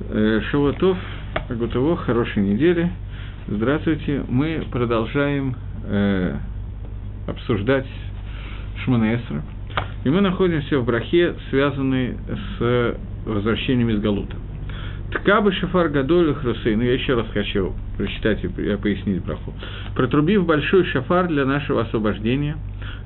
Э, Шаватов, Агутово, хорошей недели. Здравствуйте. Мы продолжаем э, обсуждать Шманаэсра. И мы находимся в брахе, связанной с возвращением из Галута. Ткабы шафар гадоль хрусей. Ну, я еще раз хочу прочитать и пояснить браху. Протрубив большой шафар для нашего освобождения,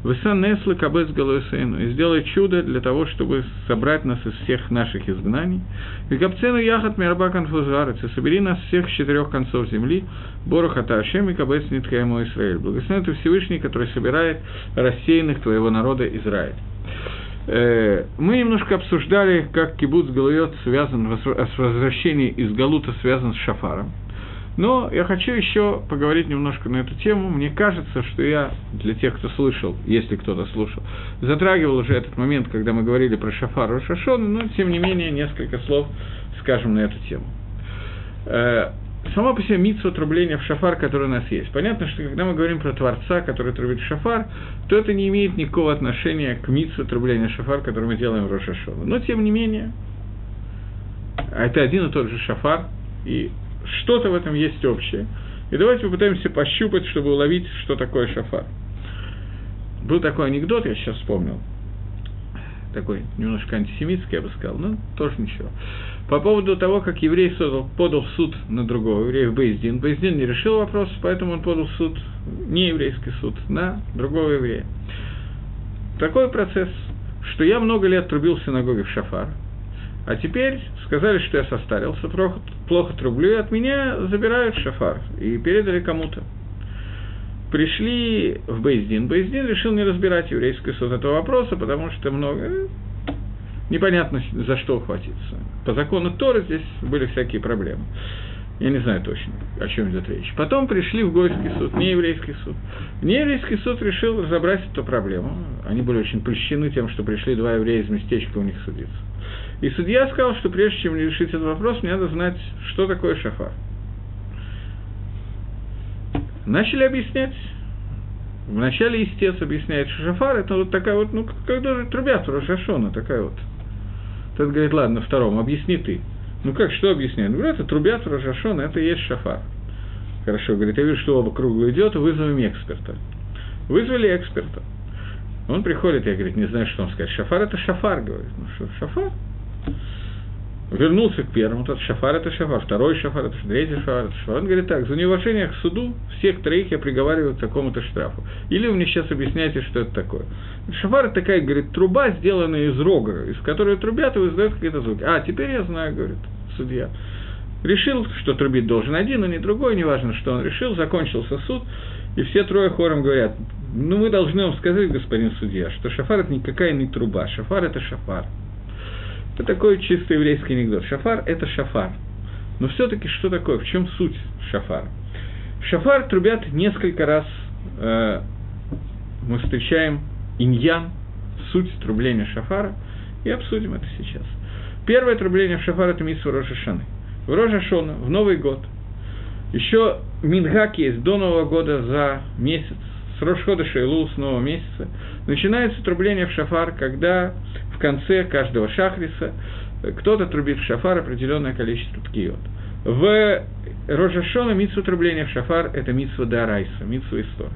Высан Неслы Кабес Галуэсейну, и сделай чудо для того, чтобы собрать нас из всех наших изгнаний. И Капцену Яхат Мираба Конфузгарец, и собери нас всех с четырех концов земли, Борохата Ашем и Кабес Ниткаему Израиль. Благословен ты Всевышний, который собирает рассеянных твоего народа Израиль. Э, мы немножко обсуждали, как кибуц Галуйот связан, с возвращением из Галута связан с Шафаром. Но я хочу еще поговорить немножко на эту тему. Мне кажется, что я, для тех, кто слышал, если кто-то слушал, затрагивал уже этот момент, когда мы говорили про Шафар и Шашон, но, тем не менее, несколько слов скажем на эту тему. Э, Само по себе митсу трубления в шафар, который у нас есть. Понятно, что когда мы говорим про Творца, который трубит шафар, то это не имеет никакого отношения к митсу трубления шафар, который мы делаем в Рошашону. Но, тем не менее, это один и тот же шафар, и что-то в этом есть общее. И давайте попытаемся пощупать, чтобы уловить, что такое шафар. Был такой анекдот, я сейчас вспомнил, такой немножко антисемитский, я бы сказал, но тоже ничего по поводу того, как еврей создал, подал в суд на другого еврея в Бейздин. Бейздин не решил вопрос, поэтому он подал в суд, не еврейский суд, на другого еврея. Такой процесс, что я много лет трубил в синагоге в Шафар, а теперь сказали, что я состарился, плохо, плохо трублю, и от меня забирают шафар и передали кому-то. Пришли в Бейздин. Бейздин решил не разбирать еврейский суд этого вопроса, потому что много непонятно за что ухватиться. По закону Торы здесь были всякие проблемы. Я не знаю точно, о чем идет речь. Потом пришли в Гойский суд, не еврейский суд. Нееврейский суд решил разобрать эту проблему. Они были очень польщены тем, что пришли два еврея из местечка у них судиться. И судья сказал, что прежде чем решить этот вопрос, мне надо знать, что такое шафар. Начали объяснять. Вначале истец объясняет, что шафар это вот такая вот, ну, когда трубят Рошашона, такая вот тот говорит, ладно, второму, объясни ты. Ну как, что объясняет? Ну, это трубят в Рожашон, это и есть шафар. Хорошо, говорит, я вижу, что оба круга идет, вызовем эксперта. Вызвали эксперта. Он приходит, я, говорит, не знаю, что он сказать. Шафар – это шафар, говорит. Ну что, шафар? Вернулся к первому, тот шафар это шафар, второй шафар это третий шафар это шафар. Он говорит так, за неуважение к суду всех троих я приговариваю к такому-то штрафу. Или вы мне сейчас объясняете, что это такое. Шафар это такая, говорит, труба, сделанная из рога, из которой трубят и издают какие-то звуки. А, теперь я знаю, говорит судья. Решил, что трубить должен один, а не другой, неважно, что он решил, закончился суд, и все трое хором говорят, ну мы должны вам сказать, господин судья, что шафар это никакая не труба, шафар это шафар. Это такой чисто еврейский анекдот. Шафар – это шафар. Но все-таки что такое? В чем суть шафара? Шафар трубят несколько раз. Э, мы встречаем иньян, суть трубления шафара, и обсудим это сейчас. Первое трубление в шафар – это митсва Рожашаны. В Рожашона, в Новый год, еще Мингак есть до Нового года за месяц, с Рошхода Шейлу, с нового месяца, начинается трубление в шафар, когда в конце каждого шахриса кто-то трубит в шафар определенное количество ткиот. В Рожашона митсу трубления в шафар – это митсва Дарайса, митсва истории.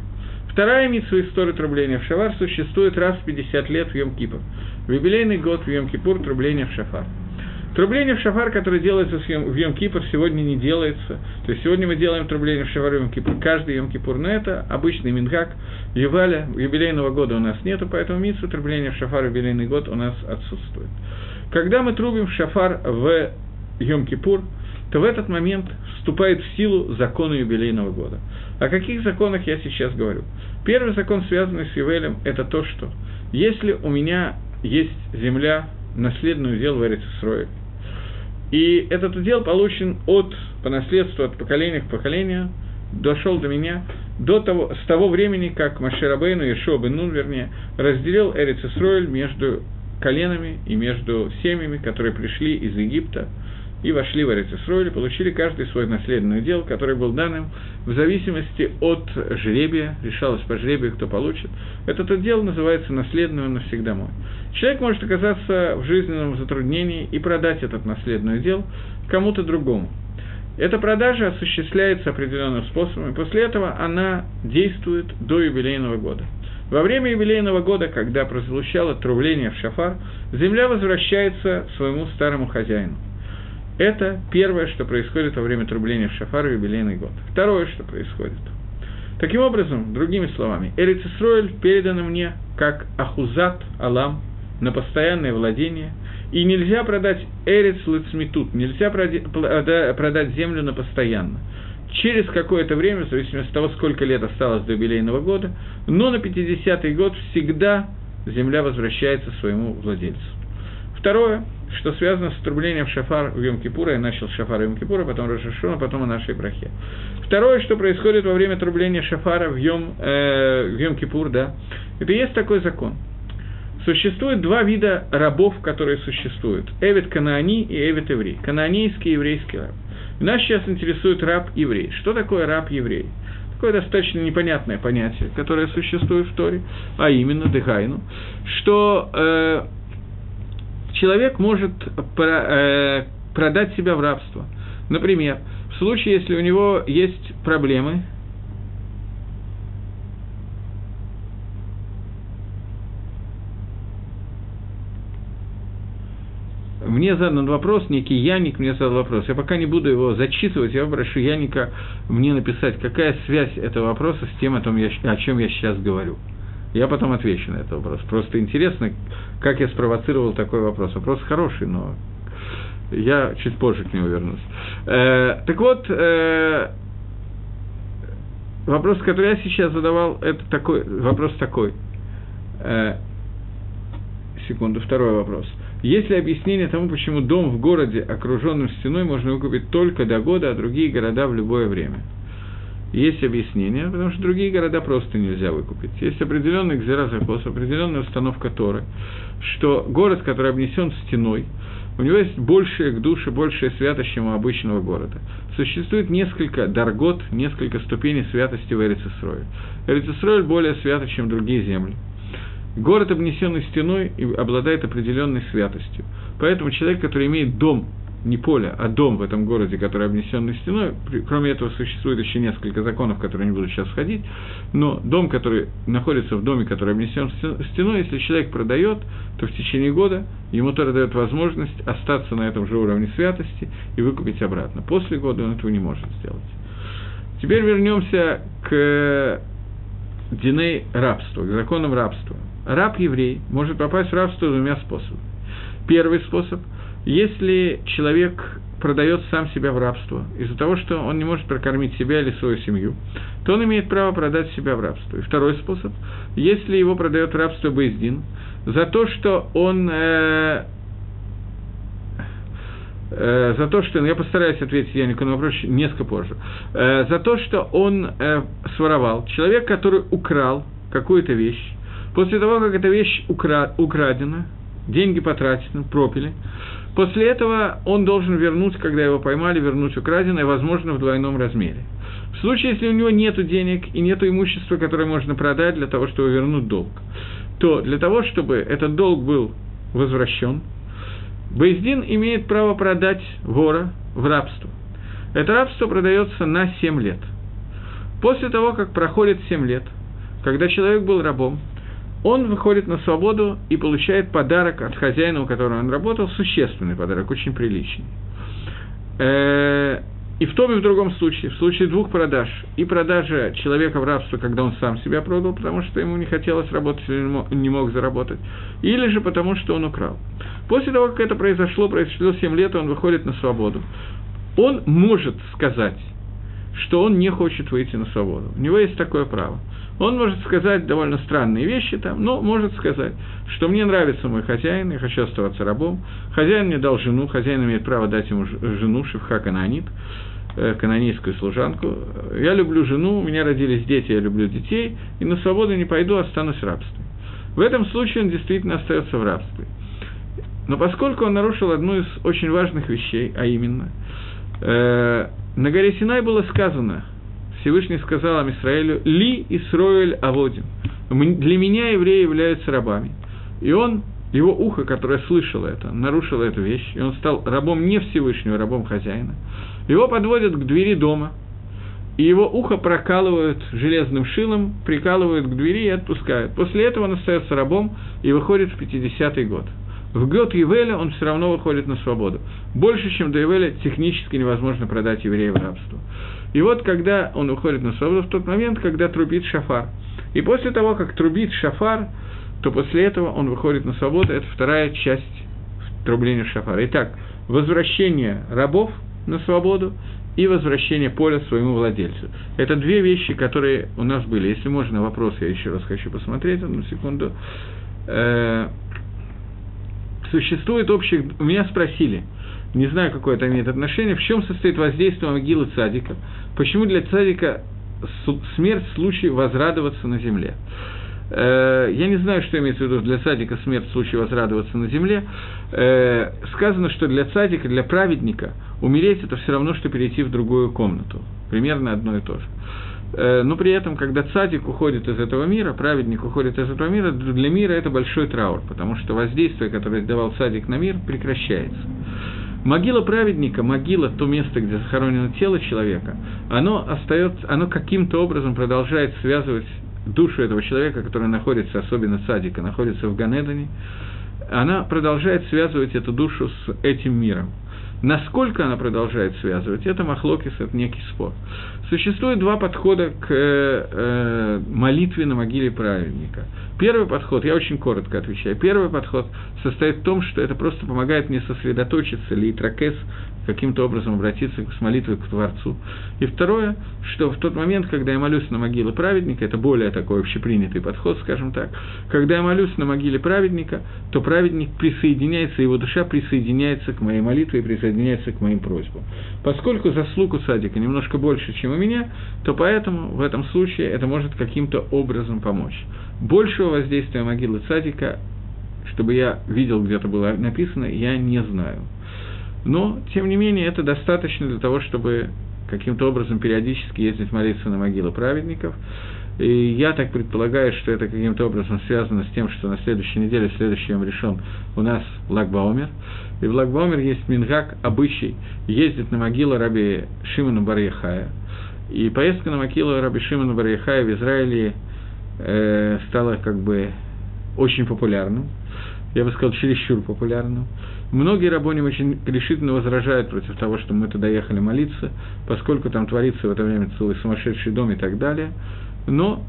Вторая митсва истории трубления в шафар существует раз в 50 лет в Йом-Кипур. В юбилейный год в Йом-Кипур трубление в шафар – Трубление в шафар, которое делается в Йом-Кипр, сегодня не делается. То есть сегодня мы делаем трубление в шафар в Йом-Кипр, каждый Йом-Кипур, но это обычный мингак, Юваля, юбилейного года у нас нету, поэтому митсу трубления в шафар в юбилейный год у нас отсутствует. Когда мы трубим в шафар в Йом-Кипур, то в этот момент вступает в силу закон юбилейного года. О каких законах я сейчас говорю? Первый закон, связанный с Ювелем, это то, что если у меня есть земля, наследную удел в Эрицесрое, и этот удел получен от, по наследству от поколения к поколению, дошел до меня до того, с того времени, как Маширабейну и Шобы Нун, вернее, разделил Эрицесройль между коленами и между семьями, которые пришли из Египта и вошли в Эрицесройль, получили каждый свой наследный удел, который был данным в зависимости от жребия, решалось по жребию, кто получит. Этот удел называется наследный, он навсегда мой. Человек может оказаться в жизненном затруднении и продать этот наследный удел кому-то другому. Эта продажа осуществляется определенным способом, и после этого она действует до юбилейного года. Во время юбилейного года, когда прозвучало трубление в шафар, земля возвращается своему старому хозяину. Это первое, что происходит во время трубления в шафар в юбилейный год. Второе, что происходит. Таким образом, другими словами, Эрицисроэль Исроэль передано мне как Ахузат Алам на постоянное владение, и нельзя продать Эрец Лицмитут, нельзя продать землю на постоянно. Через какое-то время, в зависимости от того, сколько лет осталось до юбилейного года, но на 50-й год всегда земля возвращается своему владельцу. Второе, что связано с трублением шафар в Йом-Кипура, я начал с шафара Йом-Кипура, потом Рашашона, потом о нашей брахе. Второе, что происходит во время трубления шафара в Йом, э, в Йом-Кипур, да, это есть такой закон. Существует два вида рабов, которые существуют. Эвид Канаани и Эвид Еврей. Канаанийский и еврейский раб. Нас сейчас интересует раб-еврей. Что такое раб-еврей? Такое достаточно непонятное понятие, которое существует в Торе, а именно Дехайну, что э, человек может э, продать себя в рабство. Например, в случае, если у него есть проблемы мне задан вопрос, некий Яник мне задал вопрос. Я пока не буду его зачитывать, я попрошу Яника мне написать, какая связь этого вопроса с тем, о, том, о чем я сейчас говорю. Я потом отвечу на этот вопрос. Просто интересно, как я спровоцировал такой вопрос. Вопрос хороший, но я чуть позже к нему вернусь. Э, так вот, э, вопрос, который я сейчас задавал, это такой, вопрос такой. Э, секунду, второй вопрос. Есть ли объяснение тому, почему дом в городе, окруженном стеной, можно выкупить только до года, а другие города в любое время? Есть объяснение, потому что другие города просто нельзя выкупить. Есть определенный кзеразакос, определенная установка Торы, что город, который обнесен стеной, у него есть большая к душе, большая святость, чем у обычного города. Существует несколько даргот, несколько ступеней святости в Эрицесрое. Эрицесрой более свято, чем другие земли. Город, обнесенный стеной, обладает определенной святостью. Поэтому человек, который имеет дом, не поле, а дом в этом городе, который обнесенный стеной, кроме этого существует еще несколько законов, которые не буду сейчас входить, но дом, который находится в доме, который обнесен стеной, если человек продает, то в течение года ему тоже дает возможность остаться на этом же уровне святости и выкупить обратно. После года он этого не может сделать. Теперь вернемся к диней рабства, к законам рабства раб-еврей может попасть в рабство двумя способами. Первый способ – если человек продает сам себя в рабство из-за того, что он не может прокормить себя или свою семью, то он имеет право продать себя в рабство. И второй способ – если его продает рабство Бейздин за то, что он э, э, за то, что, ну, я постараюсь ответить Янику на вопрос несколько позже, э, за то, что он э, своровал, человек, который украл какую-то вещь, После того, как эта вещь укра- украдена, деньги потрачены, пропили, после этого он должен вернуть, когда его поймали, вернуть украденное, возможно, в двойном размере. В случае, если у него нет денег и нет имущества, которое можно продать для того, чтобы вернуть долг, то для того, чтобы этот долг был возвращен, Бейздин имеет право продать вора в рабство. Это рабство продается на 7 лет. После того, как проходит 7 лет, когда человек был рабом, он выходит на свободу и получает подарок от хозяина, у которого он работал, существенный подарок, очень приличный. Э, и в том и в другом случае, в случае двух продаж, и продажа человека в рабство, когда он сам себя продал, потому что ему не хотелось работать или не мог заработать, или же потому, что он украл. После того, как это произошло, произошло 7 лет, он выходит на свободу. Он может сказать, что он не хочет выйти на свободу. У него есть такое право. Он может сказать довольно странные вещи там, но может сказать, что мне нравится мой хозяин, я хочу оставаться рабом. Хозяин мне дал жену, хозяин имеет право дать ему жену, шевха канонит, э, канонийскую служанку. Я люблю жену, у меня родились дети, я люблю детей, и на свободу не пойду, останусь в рабстве. В этом случае он действительно остается в рабстве. Но поскольку он нарушил одну из очень важных вещей, а именно, э, на горе Синай было сказано, Всевышний сказал Амисраэлю, «Ли Исроэль Аводин». Для меня евреи являются рабами. И он, его ухо, которое слышало это, нарушило эту вещь, и он стал рабом не Всевышнего, а рабом хозяина. Его подводят к двери дома, и его ухо прокалывают железным шилом, прикалывают к двери и отпускают. После этого он остается рабом и выходит в 50-й год. В год Евеля он все равно выходит на свободу. Больше, чем до Евеля, технически невозможно продать еврея в рабство. И вот когда он уходит на свободу, в тот момент, когда трубит шафар. И после того, как трубит шафар, то после этого он выходит на свободу. Это вторая часть трубления шафара. Итак, возвращение рабов на свободу и возвращение поля своему владельцу. Это две вещи, которые у нас были. Если можно, вопрос я еще раз хочу посмотреть, одну секунду. Э, существует общих... Меня спросили, не знаю, какое это имеет отношение, в чем состоит воздействие могилы цадика, почему для цадика смерть – случай возрадоваться на земле. Э, я не знаю, что имеется в виду для цадика смерть – случай возрадоваться на земле. Э, сказано, что для цадика, для праведника умереть – это все равно, что перейти в другую комнату. Примерно одно и то же. Э, но при этом, когда цадик уходит из этого мира, праведник уходит из этого мира, для мира это большой траур, потому что воздействие, которое давал цадик на мир, прекращается. Могила праведника, могила, то место, где захоронено тело человека, оно остается, оно каким-то образом продолжает связывать душу этого человека, который находится, особенно садика, находится в Ганедане, она продолжает связывать эту душу с этим миром. Насколько она продолжает связывать, это махлокис, это некий спор. Существует два подхода к э, э, молитве на могиле праведника. Первый подход, я очень коротко отвечаю, первый подход состоит в том, что это просто помогает мне сосредоточиться, литракес, каким-то образом обратиться с молитвой к Творцу. И второе, что в тот момент, когда я молюсь на могиле праведника, это более такой общепринятый подход, скажем так, когда я молюсь на могиле праведника, то праведник присоединяется, его душа присоединяется к моей молитве и присоединяется к моим просьбам. Поскольку заслуг у садика немножко больше, чем у меня, то поэтому в этом случае это может каким-то образом помочь. Большего воздействия могилы садика, чтобы я видел, где-то было написано, я не знаю. Но, тем не менее, это достаточно для того, чтобы каким-то образом периодически ездить молиться на могилы праведников. И я так предполагаю, что это каким-то образом связано с тем, что на следующей неделе, в следующем решен у нас Лагбаумер. И в Лагбаумер есть Мингак, обычай, ездит на могилу раби Шимона Барьяхая. И поездка на могилу раби Шимона Барьяхая в Израиле э, стала как бы очень популярным. Я бы сказал, чересчур популярным. Многие рабони очень решительно возражают против того, что мы туда ехали молиться, поскольку там творится в это время целый сумасшедший дом и так далее. Но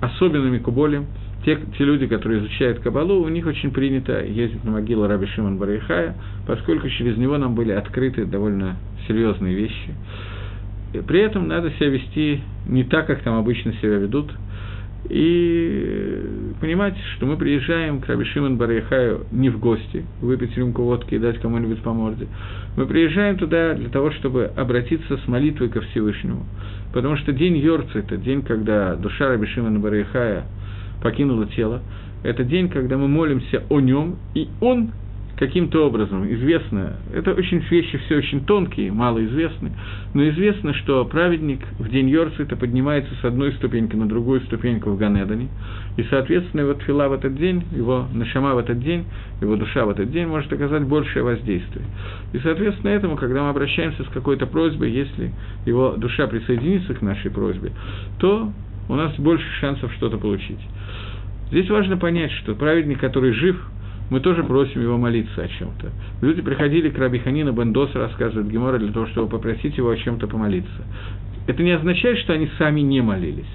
особенными куболем, те, те люди, которые изучают Кабалу, у них очень принято ездить на могилу Раби Шимон Барихая, поскольку через него нам были открыты довольно серьезные вещи. И при этом надо себя вести не так, как там обычно себя ведут – и понимать, что мы приезжаем к Раби Шимон Барайхаю не в гости, выпить рюмку водки и дать кому-нибудь по морде. Мы приезжаем туда для того, чтобы обратиться с молитвой ко Всевышнему. Потому что день Йорца – это день, когда душа Раби Шимона Барайхая покинула тело. Это день, когда мы молимся о нем, и он каким-то образом известно, это очень вещи все очень тонкие, малоизвестны, но известно, что праведник в день Йорцита поднимается с одной ступеньки на другую ступеньку в Ганедане, и, соответственно, его тфила в этот день, его нашама в этот день, его душа в этот день может оказать большее воздействие. И, соответственно, этому, когда мы обращаемся с какой-то просьбой, если его душа присоединится к нашей просьбе, то у нас больше шансов что-то получить. Здесь важно понять, что праведник, который жив – мы тоже просим его молиться о чем-то. Люди приходили к Раби Ханину Бендосу, рассказывает Гемора, для того, чтобы попросить его о чем-то помолиться. Это не означает, что они сами не молились.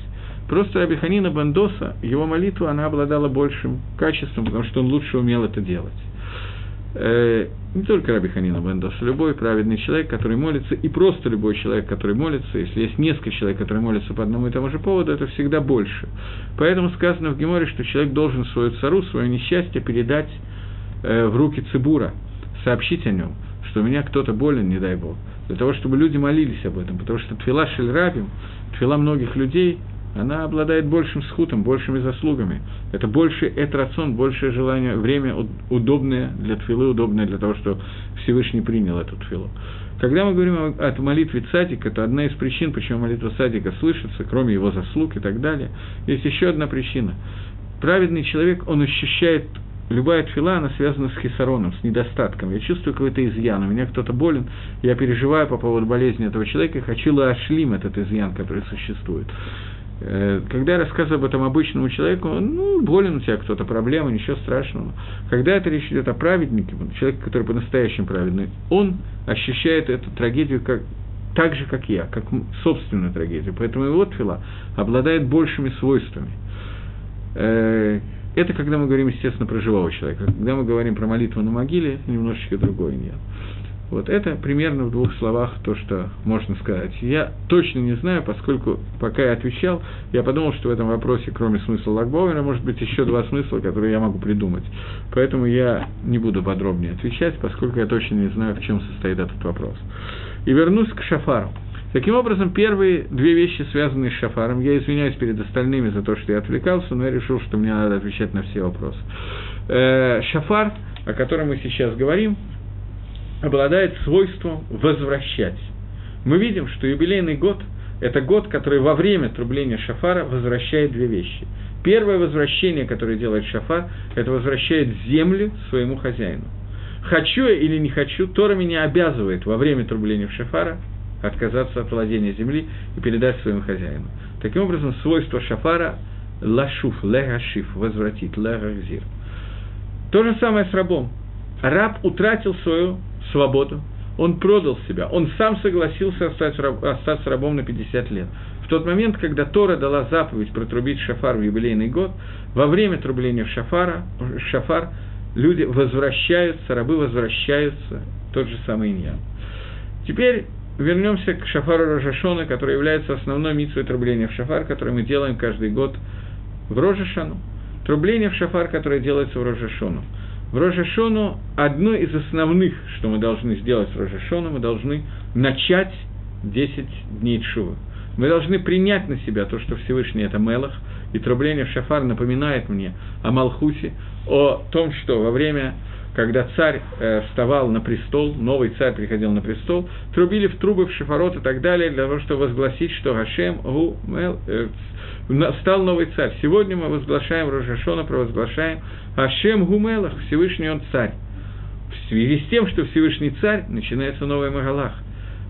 Просто Раби Ханина Бендоса, его молитва, она обладала большим качеством, потому что он лучше умел это делать. Э, не только Раби Ханина Бендоса, любой праведный человек, который молится, и просто любой человек, который молится, если есть несколько человек, которые молятся по одному и тому же поводу, это всегда больше. Поэтому сказано в Геморе, что человек должен свою цару, свое несчастье передать э, в руки Цибура, сообщить о нем, что у меня кто-то болен, не дай Бог, для того, чтобы люди молились об этом, потому что твила шельрабим, твила многих людей, она обладает большим схутом, большими заслугами. Это больше этрацон, большее желание, время удобное для тфилы, удобное для того, чтобы Всевышний принял эту тфилу. Когда мы говорим о, молитве цадика, это одна из причин, почему молитва садика слышится, кроме его заслуг и так далее. Есть еще одна причина. Праведный человек, он ощущает любая тфила, она связана с хисароном, с недостатком. Я чувствую какой-то изъян, у меня кто-то болен, я переживаю по поводу болезни этого человека и хочу лаашлим этот изъян, который существует. Э, когда я рассказываю об этом обычному человеку, ну, болен у тебя кто-то, проблема, ничего страшного. Когда это речь идет о праведнике, человеке, который по-настоящему праведный, он ощущает эту трагедию как, так же, как я, как собственную трагедию. Поэтому его твила обладает большими свойствами. Э, это когда мы говорим, естественно, про живого человека. Когда мы говорим про молитву на могиле, немножечко другой нет. Вот это примерно в двух словах то, что можно сказать. Я точно не знаю, поскольку пока я отвечал, я подумал, что в этом вопросе, кроме смысла Лагбовера, может быть еще два смысла, которые я могу придумать. Поэтому я не буду подробнее отвечать, поскольку я точно не знаю, в чем состоит этот вопрос. И вернусь к шафару. Таким образом, первые две вещи, связанные с шафаром, я извиняюсь перед остальными за то, что я отвлекался, но я решил, что мне надо отвечать на все вопросы. Э, шафар, о котором мы сейчас говорим, обладает свойством возвращать. Мы видим, что юбилейный год – это год, который во время трубления шафара возвращает две вещи. Первое возвращение, которое делает шафар, это возвращает землю своему хозяину. Хочу я или не хочу, Тора меня обязывает во время трубления шафара отказаться от владения земли и передать своему хозяину. Таким образом, свойство шафара – лашуф, легашиф, возвратить, легахзир. То же самое с рабом. Раб утратил свою свободу, он продал себя, он сам согласился остаться, раб, остаться рабом на 50 лет. В тот момент, когда Тора дала заповедь протрубить шафар в юбилейный год, во время трубления в шафара, шафар люди возвращаются, рабы возвращаются, тот же самый иньян. Теперь вернемся к шафару Рожашона, который является основной митцвой трубления в шафар, который мы делаем каждый год в Рожашану. Трубление в шафар, которое делается в Рожашону. В Рожешону одно из основных, что мы должны сделать в Рожешону, мы должны начать 10 дней Чува. Мы должны принять на себя то, что Всевышний – это Мелах, и трубление в шафар напоминает мне о Малхусе, о том, что во время когда царь э, вставал на престол, новый царь приходил на престол, трубили в трубы, в шифарот и так далее, для того, чтобы возгласить, что Гашем Гу Мел, э, стал новый царь. Сегодня мы возглашаем Рожашона, провозглашаем Гашем Гу Мелах, Всевышний он царь. В связи с тем, что Всевышний царь, начинается новый Магалах,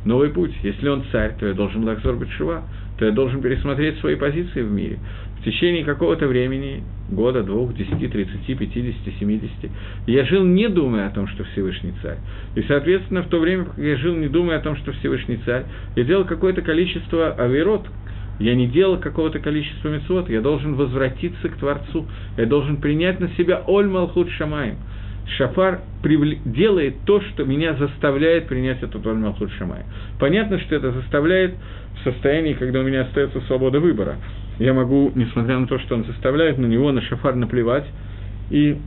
новый путь. Если он царь, то я должен Лахзор Бетшува, то я должен пересмотреть свои позиции в мире в течение какого-то времени, года, двух, десяти, тридцати, пятидесяти, семидесяти, я жил не думая о том, что Всевышний царь. И, соответственно, в то время, как я жил не думая о том, что Всевышний царь, я делал какое-то количество авирот, я не делал какого-то количества мецвод, я должен возвратиться к Творцу, я должен принять на себя Оль Малхут Шамаем. Шафар привл... делает то, что меня заставляет принять этот Оль Малхут Шамаем. Понятно, что это заставляет в состоянии, когда у меня остается свобода выбора я могу, несмотря на то, что он заставляет, на него, на шафар наплевать, и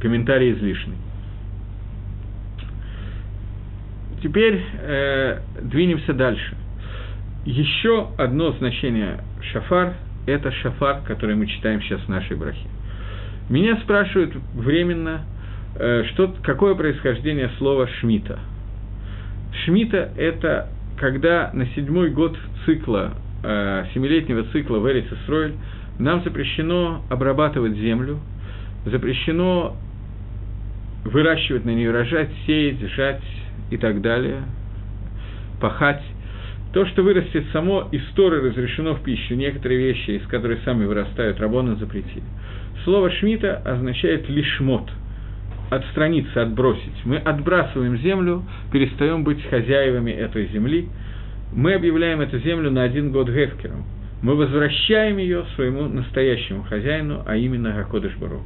комментарий излишний. Теперь э, двинемся дальше. Еще одно значение шафар – это шафар, который мы читаем сейчас в нашей брахе. Меня спрашивают временно, э, что, какое происхождение слова «шмита». Шмита – это когда на седьмой год цикла семилетнего цикла в Эрис Исроэль нам запрещено обрабатывать землю, запрещено выращивать на нее рожать, сеять, жать и так далее, пахать. То, что вырастет само, из Торы разрешено в пищу. Некоторые вещи, из которых сами вырастают, рабоны запретили. Слово «шмита» означает «лишмот», отстраниться, отбросить. Мы отбрасываем землю, перестаем быть хозяевами этой земли – мы объявляем эту землю на один год Гефкером. Мы возвращаем ее своему настоящему хозяину, а именно Гакодыш Барогу,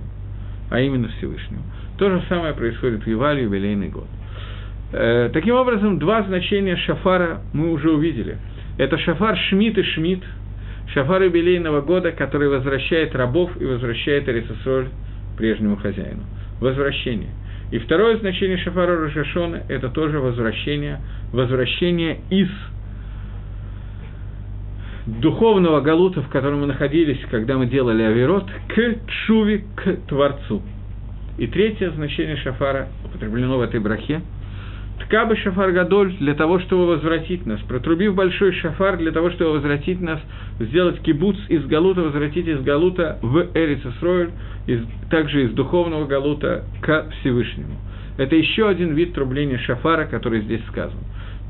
а именно Всевышнему. То же самое происходит в Ювале, юбилейный год. Э, таким образом, два значения шафара мы уже увидели. Это шафар Шмидт и Шмидт, шафар юбилейного года, который возвращает рабов и возвращает Арисосоль прежнему хозяину. Возвращение. И второе значение шафара Рожашона – это тоже возвращение, возвращение из духовного галута, в котором мы находились, когда мы делали авирот, к чуви, к Творцу. И третье значение шафара употреблено в этой брахе. Ткабы шафар гадоль для того, чтобы возвратить нас. Протрубив большой шафар для того, чтобы возвратить нас, сделать кибуц из Галута, возвратить из Галута в Эрицесройль, из, также из духовного Галута к Всевышнему. Это еще один вид трубления шафара, который здесь сказан.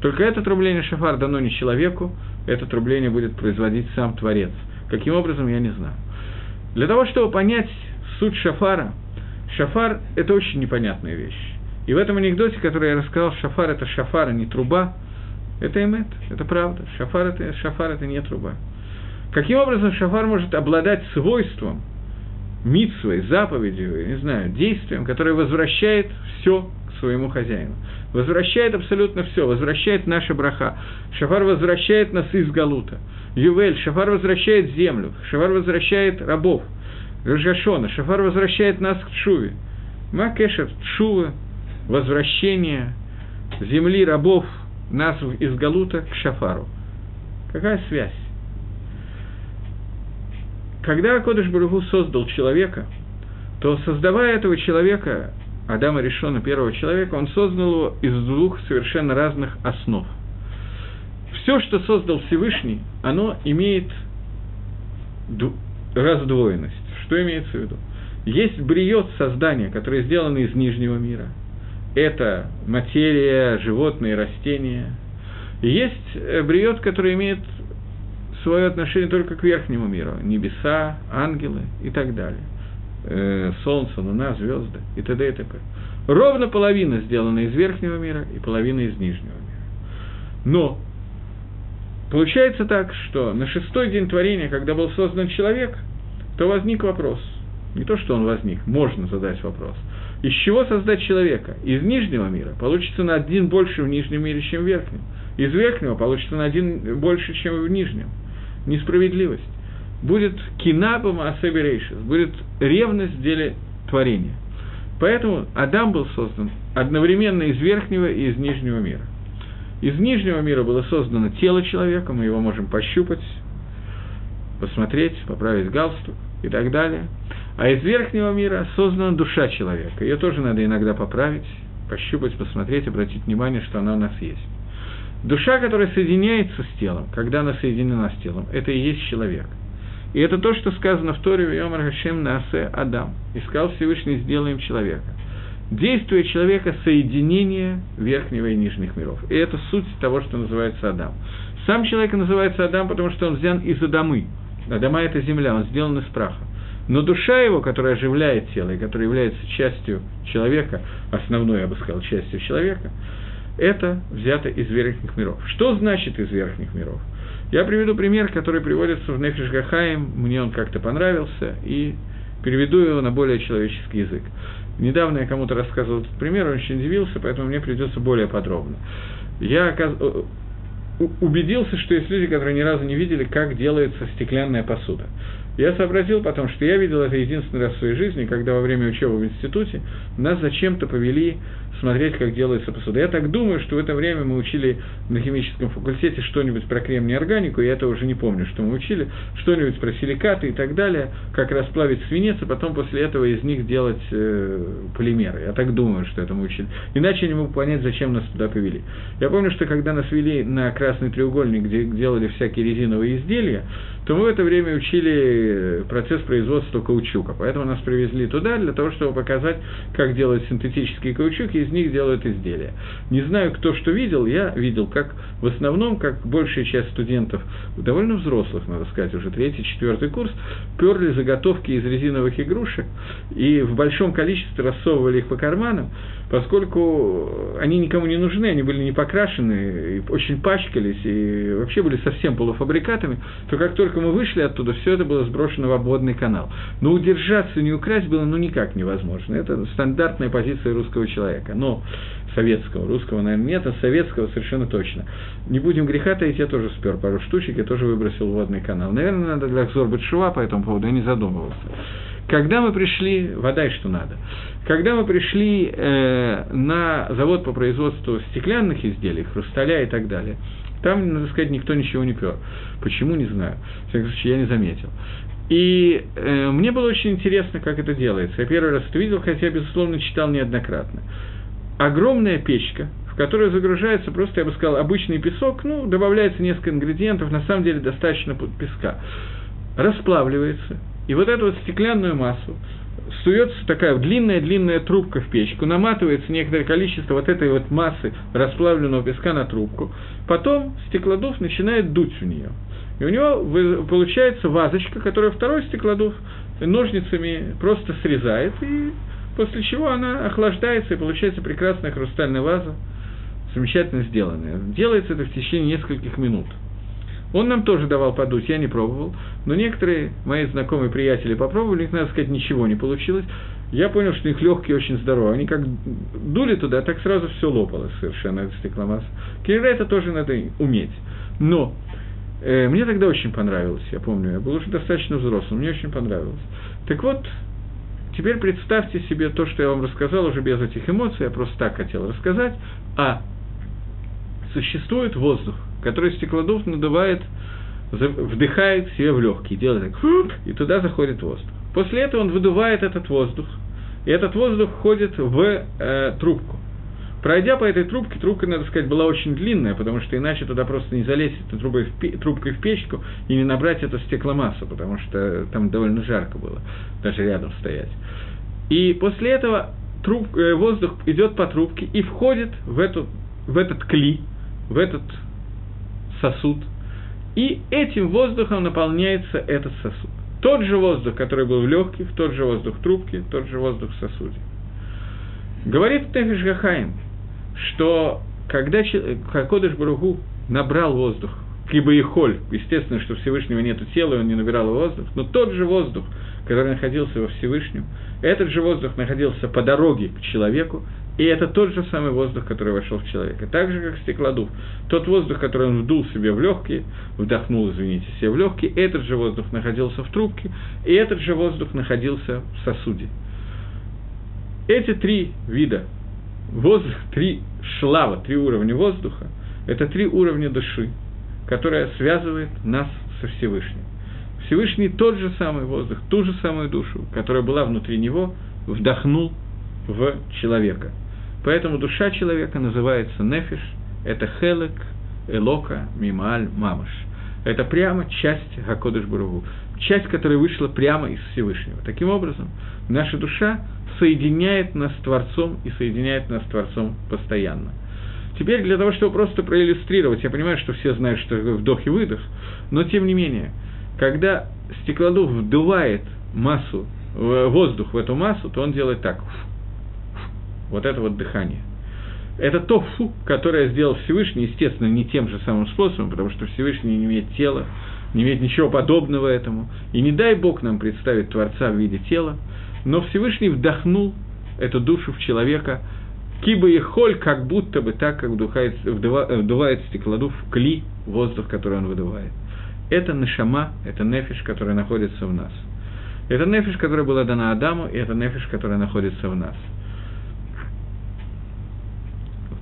Только это трубление шафар дано не человеку, это трубление будет производить сам Творец. Каким образом, я не знаю. Для того, чтобы понять суть шафара, шафар – это очень непонятная вещь. И в этом анекдоте, который я рассказал, шафар – это шафар, а не труба, это эмет, это правда. Шафар это, шафар – это не труба. Каким образом шафар может обладать свойством, митсвой, заповедью, не знаю, действием, которое возвращает все к своему хозяину. Возвращает абсолютно все, возвращает наша браха. Шафар возвращает нас из Галута. Ювель, Шафар возвращает землю, Шафар возвращает рабов. Рожашона, Шафар возвращает нас к Чуве. Макешер, Чува, возвращение земли рабов нас из Галута к Шафару. Какая связь? Когда Кодыш Баругу создал человека, то создавая этого человека, Адама Решона, первого человека, он создал его из двух совершенно разных основ. Все, что создал Всевышний, оно имеет раздвоенность. Что имеется в виду? Есть бриот создания, которое сделано из нижнего мира. Это материя, животные, растения. Есть э, бриот, который имеет свое отношение только к верхнему миру. Небеса, ангелы и так далее. Э, солнце, луна, звезды и т.д. и т.п. Ровно половина сделана из верхнего мира и половина из нижнего мира. Но получается так, что на шестой день творения, когда был создан человек, то возник вопрос. Не то, что он возник, можно задать вопрос. Из чего создать человека? Из нижнего мира получится на один больше в нижнем мире, чем в верхнем. Из верхнего получится на один больше, чем в нижнем несправедливость. Будет кинабам асеберейшис, будет ревность в деле творения. Поэтому Адам был создан одновременно из верхнего и из нижнего мира. Из нижнего мира было создано тело человека, мы его можем пощупать, посмотреть, поправить галстук и так далее. А из верхнего мира создана душа человека. Ее тоже надо иногда поправить, пощупать, посмотреть, обратить внимание, что она у нас есть. Душа, которая соединяется с телом, когда она соединена с телом, это и есть человек. И это то, что сказано в Торе Йомар Хашем Наасе Адам. Искал Всевышний, сделаем человека. Действие человека – соединение верхнего и нижних миров. И это суть того, что называется Адам. Сам человек называется Адам, потому что он взян из Адамы. Адама – это земля, он сделан из праха. Но душа его, которая оживляет тело и которая является частью человека, основной, я бы сказал, частью человека – это взято из верхних миров. Что значит из верхних миров? Я приведу пример, который приводится в Нефиш Гахаим, мне он как-то понравился, и переведу его на более человеческий язык. Недавно я кому-то рассказывал этот пример, он очень удивился, поэтому мне придется более подробно. Я убедился, что есть люди, которые ни разу не видели, как делается стеклянная посуда. Я сообразил потом, что я видел это единственный раз в своей жизни, когда во время учебы в институте нас зачем-то повели смотреть, как делается посуда. Я так думаю, что в это время мы учили на химическом факультете что-нибудь про кремний органику, я это уже не помню, что мы учили, что-нибудь про силикаты и так далее, как расплавить свинец, а потом после этого из них делать э, полимеры. Я так думаю, что это мы учили. Иначе я не могу понять, зачем нас туда повели. Я помню, что когда нас вели на красный треугольник, где делали всякие резиновые изделия, то мы в это время учили процесс производства каучука. Поэтому нас привезли туда для того, чтобы показать, как делать синтетические каучуки, из них делают изделия. Не знаю, кто что видел, я видел, как в основном, как большая часть студентов, довольно взрослых, надо сказать, уже третий, четвертый курс, перли заготовки из резиновых игрушек и в большом количестве рассовывали их по карманам, поскольку они никому не нужны, они были не покрашены, очень пачкались и вообще были совсем полуфабрикатами, то как только мы вышли оттуда, все это было сброшено в обводный канал. Но удержаться и не украсть было ну никак невозможно. Это стандартная позиция русского человека. Но советского, русского, наверное, нет, а советского совершенно точно. Не будем греха таить, я тоже спер пару штучек, я тоже выбросил водный канал. Наверное, надо для Акзор быть шува по этому поводу, я не задумывался. Когда мы пришли, вода и что надо, когда мы пришли э, на завод по производству стеклянных изделий, хрусталя и так далее, Там, надо сказать, никто ничего не пер. Почему, не знаю. В всяком случае, я не заметил. И э, мне было очень интересно, как это делается. Я первый раз это видел, хотя, безусловно, читал неоднократно. Огромная печка, в которую загружается просто, я бы сказал, обычный песок, ну, добавляется несколько ингредиентов, на самом деле достаточно песка, расплавливается, и вот эту вот стеклянную массу суется такая длинная-длинная трубка в печку, наматывается некоторое количество вот этой вот массы расплавленного песка на трубку, потом стеклодув начинает дуть в нее. И у него получается вазочка, которую второй стеклодув ножницами просто срезает, и после чего она охлаждается, и получается прекрасная хрустальная ваза, замечательно сделанная. Делается это в течение нескольких минут – он нам тоже давал подуть, я не пробовал, но некоторые мои знакомые приятели попробовали, у них, надо сказать, ничего не получилось. Я понял, что у них легкие очень здоровые. Они как дули туда, так сразу все лопалось совершенно, эта стекломасса. Кирилла это тоже надо уметь. Но э, мне тогда очень понравилось, я помню, я был уже достаточно взрослым, мне очень понравилось. Так вот, теперь представьте себе то, что я вам рассказал уже без этих эмоций, я просто так хотел рассказать, а существует воздух, который стеклодув надувает, вдыхает себе в легкие, делает так, и туда заходит воздух. После этого он выдувает этот воздух, и этот воздух входит в э, трубку. Пройдя по этой трубке, трубка, надо сказать, была очень длинная, потому что иначе туда просто не залезть этой трубой в пе- трубкой в печку и не набрать эту стекломассу, потому что там довольно жарко было, даже рядом стоять. И после этого труб, э, воздух идет по трубке и входит в, эту, в этот кли, в этот сосуд, и этим воздухом наполняется этот сосуд. Тот же воздух, который был в легких, тот же воздух в трубке, тот же воздух в сосуде. Говорит Нефиш Гахаим, что когда Кодыш Баругу набрал воздух, либо и холь, естественно, что Всевышнего нет тела, и он не набирал воздух, но тот же воздух, который находился во Всевышнем, этот же воздух находился по дороге к человеку, и это тот же самый воздух, который вошел в человека. Так же, как стеклодув. Тот воздух, который он вдул себе в легкие, вдохнул, извините, себе в легкие, этот же воздух находился в трубке, и этот же воздух находился в сосуде. Эти три вида воздух, три шлава, три уровня воздуха, это три уровня души, которая связывает нас со Всевышним. Всевышний тот же самый воздух, ту же самую душу, которая была внутри него, вдохнул в человека – Поэтому душа человека называется нефиш, это хелек, элока, мималь, мамаш. Это прямо часть Гакодыш Бургу, часть, которая вышла прямо из Всевышнего. Таким образом, наша душа соединяет нас с Творцом и соединяет нас с Творцом постоянно. Теперь для того, чтобы просто проиллюстрировать, я понимаю, что все знают, что вдох и выдох, но тем не менее, когда стеклодув вдувает массу, воздух в эту массу, то он делает так – вот это вот дыхание. Это то фу, которое сделал Всевышний, естественно, не тем же самым способом, потому что Всевышний не имеет тела, не имеет ничего подобного этому. И не дай Бог нам представить Творца в виде тела, но Всевышний вдохнул эту душу в человека, киба и холь, как будто бы так, как вдувает, вдувает стеклодув в кли воздух, который он выдувает. Это нашама, это нефиш, который находится в нас. Это нефиш, которая была дана Адаму, и это нефиш, которая находится в нас –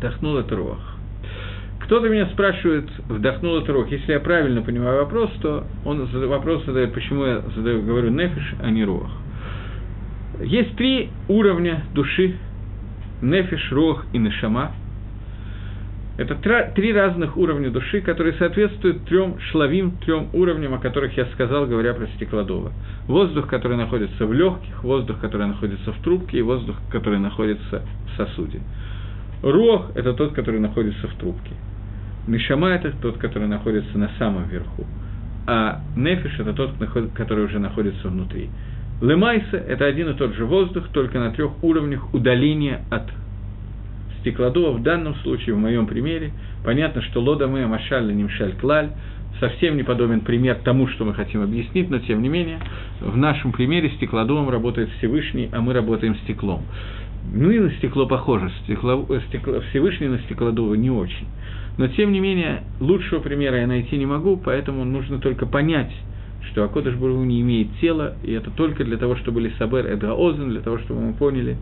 вдохнул это руах. Кто-то меня спрашивает, вдохнул это рух. Если я правильно понимаю вопрос, то он вопрос задает, почему я задаю, говорю нефиш, а не рух. Есть три уровня души. Нефиш, рух и нешама. Это три разных уровня души, которые соответствуют трем шлавим, трем уровням, о которых я сказал, говоря про стеклодува. Воздух, который находится в легких, воздух, который находится в трубке, и воздух, который находится в сосуде. Рох – это тот, который находится в трубке. Нишама – это тот, который находится на самом верху. А нефиш – это тот, который уже находится внутри. Лемайса – это один и тот же воздух, только на трех уровнях удаления от стеклодува. В данном случае, в моем примере, понятно, что лода мы машаль нимшаль клаль, совсем не подобен пример тому, что мы хотим объяснить, но тем не менее, в нашем примере стеклодувом работает Всевышний, а мы работаем стеклом. Ну и на стекло похоже, стекло, стекло, Всевышний на стеклодува не очень. Но, тем не менее, лучшего примера я найти не могу, поэтому нужно только понять, что Акодыш Бургу не имеет тела, и это только для того, чтобы Лисабер это Озен, для того, чтобы мы поняли,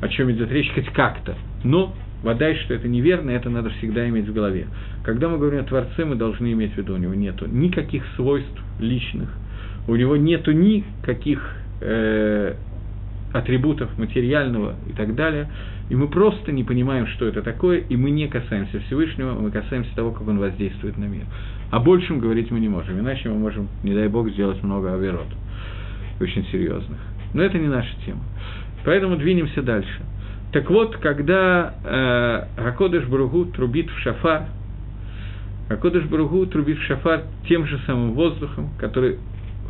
о чем идет речь хоть как-то. Но вода, что это неверно, это надо всегда иметь в голове. Когда мы говорим о Творце, мы должны иметь в виду, у него нет никаких свойств личных, у него нет никаких э, атрибутов материального и так далее, и мы просто не понимаем, что это такое, и мы не касаемся Всевышнего, мы касаемся того, как он воздействует на мир. О большем говорить мы не можем, иначе мы можем, не дай бог, сделать много оверот, очень серьезных. Но это не наша тема. Поэтому двинемся дальше. Так вот, когда э, Акодыш Бругу трубит в шафар, Акодыш Бругу трубит в шафар тем же самым воздухом, который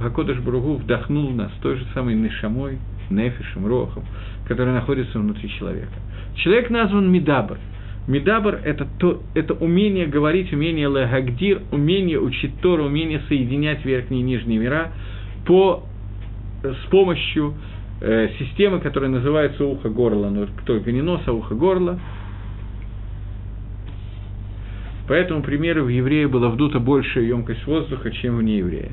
Акодыш Бругу вдохнул нас той же самой нишамой, нефишем, рохом, который находится внутри человека. Человек назван Мидабр. Мидабр – это, то, это умение говорить, умение легагдир, умение учить Тору, умение соединять верхние и нижние мира по, с помощью э, системы, которая называется ухо-горло, но только не нос, а ухо-горло. Поэтому, примеру, в еврея была вдута большая емкость воздуха, чем в нееврея.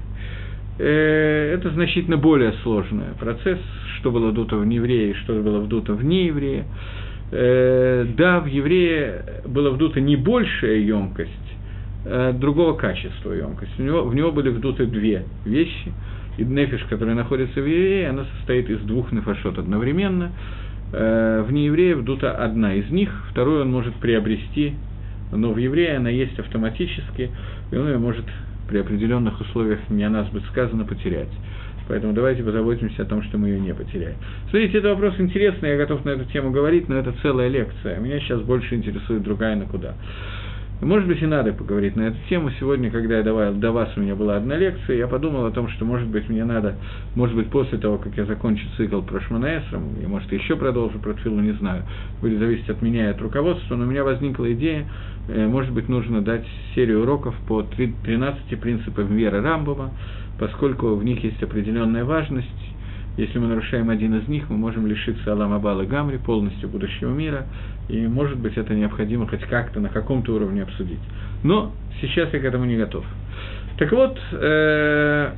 Это значительно более сложный процесс, что было вдуто в нееврее, что было вдуто в нееврее. Э, да, в еврее была вдута не большая емкость, а другого качества емкость. У него, в него были вдуты две вещи – и нефиш, который находится в еврее, она состоит из двух нефашот одновременно. Э, в нееврее вдута одна из них, вторую он может приобрести, но в еврее она есть автоматически, и он ее может при определенных условиях, не о нас будет сказано, потерять. Поэтому давайте позаботимся о том, что мы ее не потеряем. Смотрите, это вопрос интересный, я готов на эту тему говорить, но это целая лекция. Меня сейчас больше интересует другая на куда. Может быть, и надо поговорить на эту тему. Сегодня, когда я давал, до вас у меня была одна лекция, я подумал о том, что, может быть, мне надо, может быть, после того, как я закончу цикл про Шманаэсром, и, может, еще продолжу про Тфилу, не знаю, будет зависеть от меня и от руководства, но у меня возникла идея, э, может быть, нужно дать серию уроков по 13 принципам веры Рамбова, поскольку в них есть определенная важность, если мы нарушаем один из них, мы можем лишиться Алама Бала Гамри, полностью будущего мира, и, может быть, это необходимо хоть как-то на каком-то уровне обсудить. Но сейчас я к этому не готов. Так вот, э,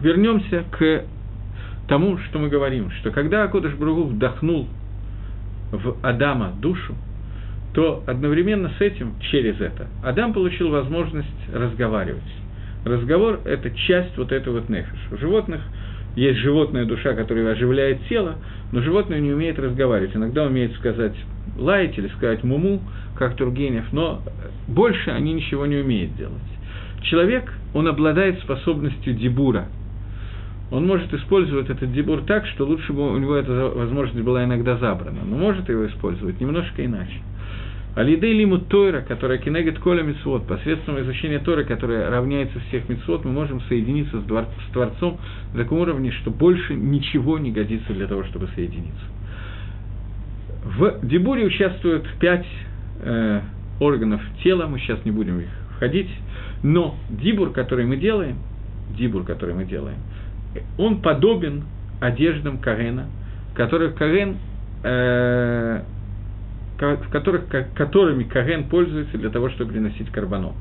вернемся к тому, что мы говорим, что когда Акодыш Бругу вдохнул в Адама душу, то одновременно с этим, через это, Адам получил возможность разговаривать. Разговор – это часть вот этого вот нефиш. У животных – есть животная душа, которая оживляет тело, но животное не умеет разговаривать. Иногда умеет сказать лаять или сказать муму, как Тургенев, но больше они ничего не умеют делать. Человек, он обладает способностью дебура. Он может использовать этот дебур так, что лучше бы у него эта возможность была иногда забрана, но может его использовать немножко иначе. Алидей лиму Тойра, которая кинегет коля митцвот, посредством изучения Торы, которая равняется всех митцвот, мы можем соединиться с, двор, с Творцом на таком уровне, что больше ничего не годится для того, чтобы соединиться. В Дебуре участвуют пять э, органов тела, мы сейчас не будем в них входить, но Дибур, который мы делаем, Дибур, который мы делаем, он подобен одеждам Карена, которых Карен э, в которых, которыми Карен пользуется для того, чтобы приносить карбонот.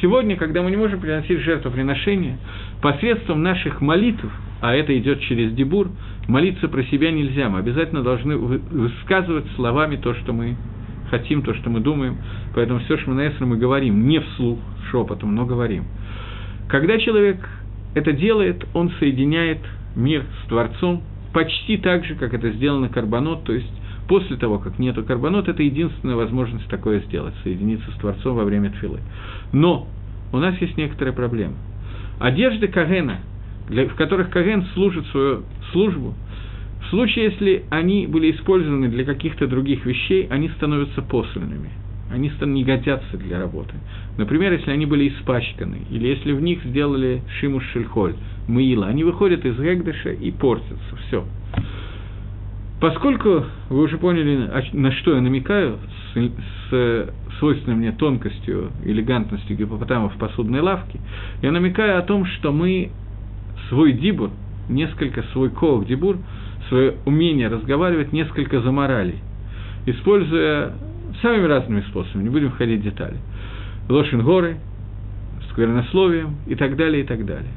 Сегодня, когда мы не можем приносить жертвоприношения, посредством наших молитв, а это идет через дебур, молиться про себя нельзя, мы обязательно должны высказывать словами то, что мы хотим, то, что мы думаем, поэтому все, что мы на мы говорим, не вслух, шепотом, но говорим. Когда человек это делает, он соединяет мир с Творцом почти так же, как это сделано карбонот, то есть после того, как нету карбонот, это единственная возможность такое сделать, соединиться с Творцом во время тфилы. Но у нас есть некоторая проблема. Одежды Кагена, для, в которых Каген служит свою службу, в случае, если они были использованы для каких-то других вещей, они становятся посольными. Они не годятся для работы. Например, если они были испачканы, или если в них сделали шимуш шельхоль, мыила, они выходят из гэгдыша и портятся. Все. Поскольку вы уже поняли, на что я намекаю, с, с свойственной мне тонкостью, элегантностью гипопотама в посудной лавке, я намекаю о том, что мы свой дибур, несколько свой коах дибур, свое умение разговаривать несколько заморали, используя самыми разными способами, не будем входить в детали. Лошин горы, сквернословием и так далее, и так далее.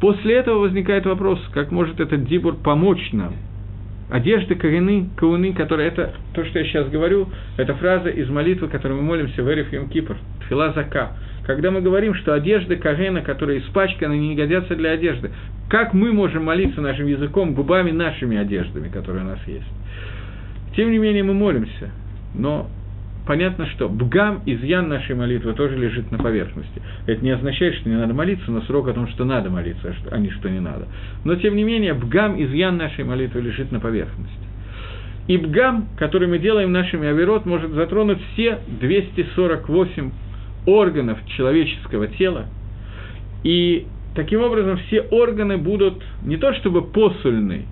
После этого возникает вопрос, как может этот дибур помочь нам одежды корены, кауны, которые это, то, что я сейчас говорю, это фраза из молитвы, которую мы молимся в Эриф Йом Кипр, Тфила Зака. Когда мы говорим, что одежды Карена, которые испачканы, не годятся для одежды, как мы можем молиться нашим языком, губами, нашими одеждами, которые у нас есть? Тем не менее, мы молимся, но понятно, что бгам, изъян нашей молитвы тоже лежит на поверхности. Это не означает, что не надо молиться, но срок о том, что надо молиться, а не что не надо. Но, тем не менее, бгам, изъян нашей молитвы лежит на поверхности. И бгам, который мы делаем нашими авирот, может затронуть все 248 органов человеческого тела. И таким образом все органы будут не то чтобы посульны,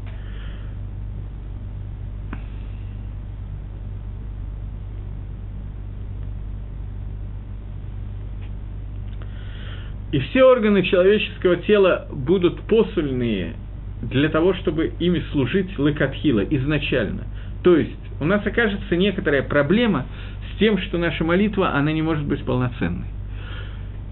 И все органы человеческого тела будут посульные для того, чтобы ими служить лыкатхила изначально. То есть у нас окажется некоторая проблема с тем, что наша молитва, она не может быть полноценной.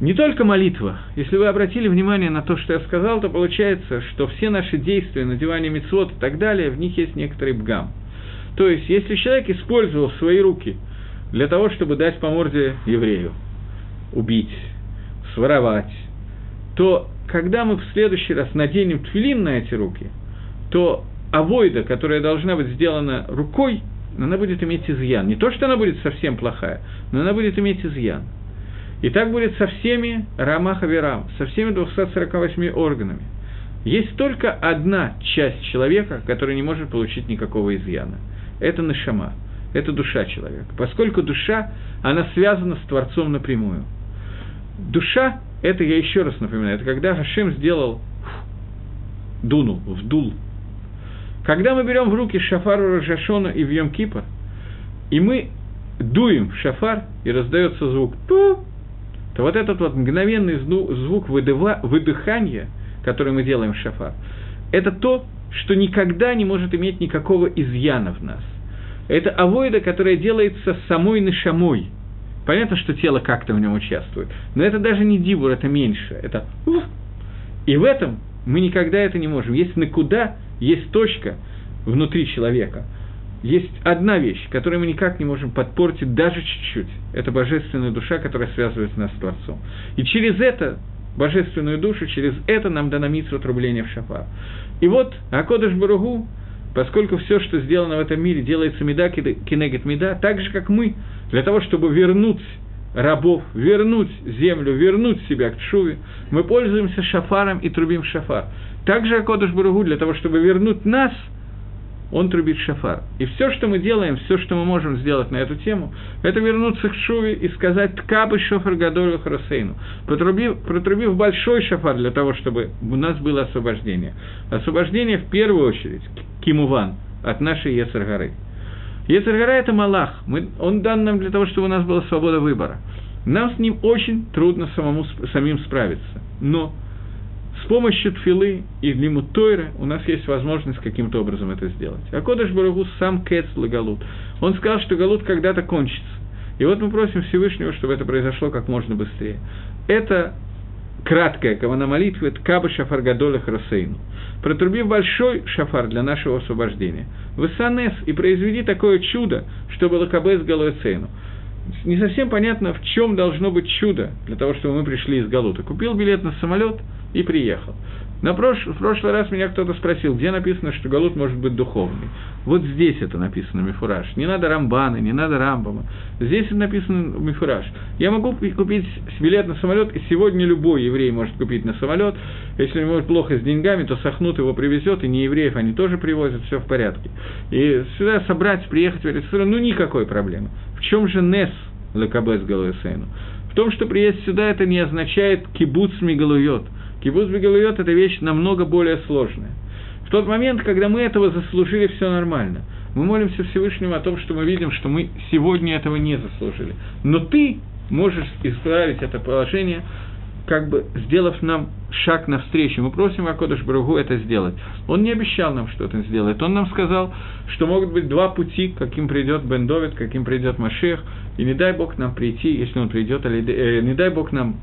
Не только молитва. Если вы обратили внимание на то, что я сказал, то получается, что все наши действия, надевание мецвод и так далее, в них есть некоторый бгам. То есть, если человек использовал свои руки для того, чтобы дать по морде еврею, убить, своровать, то когда мы в следующий раз наденем тфилин на эти руки, то авойда, которая должна быть сделана рукой, она будет иметь изъян. Не то, что она будет совсем плохая, но она будет иметь изъян. И так будет со всеми Рамаха Верам, со всеми 248 органами. Есть только одна часть человека, которая не может получить никакого изъяна. Это нашама, это душа человека. Поскольку душа, она связана с Творцом напрямую – Душа, это я еще раз напоминаю, это когда Хашем сделал дунул, вдул. Когда мы берем в руки шафару Рожашона и в Йом Кипр, и мы дуем в шафар, и раздается звук «пу», то вот этот вот мгновенный звук выдыва, выдыхания, который мы делаем в шафар, это то, что никогда не может иметь никакого изъяна в нас. Это авойда, которая делается самой нашамой – Понятно, что тело как-то в нем участвует, но это даже не дибур, это меньше, это И в этом мы никогда это не можем. Есть накуда, есть точка внутри человека. Есть одна вещь, которую мы никак не можем подпортить даже чуть-чуть. Это божественная душа, которая связывает нас с Творцом. И через это, божественную душу, через это нам дано митсу отрубления в шафар. И вот Акодыш Баругу, поскольку все, что сделано в этом мире, делается меда, кинегет меда, так же, как мы, для того, чтобы вернуть рабов, вернуть землю, вернуть себя к Чуве, мы пользуемся шафаром и трубим шафар. Также Акодыш Баругу, для того, чтобы вернуть нас, он трубит шафар. И все, что мы делаем, все, что мы можем сделать на эту тему, это вернуться к Шуве и сказать «Ткабы шофар гадолю харасейну», протрубив, протрубив большой шафар для того, чтобы у нас было освобождение. Освобождение в первую очередь, кимуван, от нашей Ецаргары. Ецаргара – это Малах. Мы, он дан нам для того, чтобы у нас была свобода выбора. Нам с ним очень трудно самому, самим справиться. Но с помощью тфилы и лимут Тойры у нас есть возможность каким-то образом это сделать. А Кодыш Барагу сам Кец Галут. Он сказал, что Галут когда-то кончится. И вот мы просим Всевышнего, чтобы это произошло как можно быстрее. Это краткая кавана молитвы, это Каба Шафар Гадоля Хросейну. Протрубив большой шафар для нашего освобождения. Высанес и произведи такое чудо, чтобы Лакабес Галуэцейну. Не совсем понятно, в чем должно быть чудо для того, чтобы мы пришли из Галута. Купил билет на самолет и приехал. На прош... В прошлый раз меня кто-то спросил, где написано, что Галут может быть духовный. Вот здесь это написано Мифураж. Не надо Рамбаны, не надо Рамбама. Здесь это написано Мифураж. Я могу купить билет на самолет, и сегодня любой еврей может купить на самолет. Если у него плохо с деньгами, то Сахнут его привезет, и не евреев они тоже привозят, все в порядке. И сюда собрать, приехать в Эрицуру, ну никакой проблемы. В чем же Нес Лекабес Галуэсейну? В том, что приезд сюда, это не означает кибуц мигалуйот – Кибуц Бегалуйот – это вещь намного более сложная. В тот момент, когда мы этого заслужили, все нормально. Мы молимся Всевышнему о том, что мы видим, что мы сегодня этого не заслужили. Но ты можешь исправить это положение, как бы сделав нам шаг навстречу. Мы просим Акодыш Баругу это сделать. Он не обещал нам что-то сделать. Он нам сказал, что могут быть два пути, каким придет Бен Довид, каким придет Машех. И не дай Бог нам прийти, если он придет, или, э, не дай Бог нам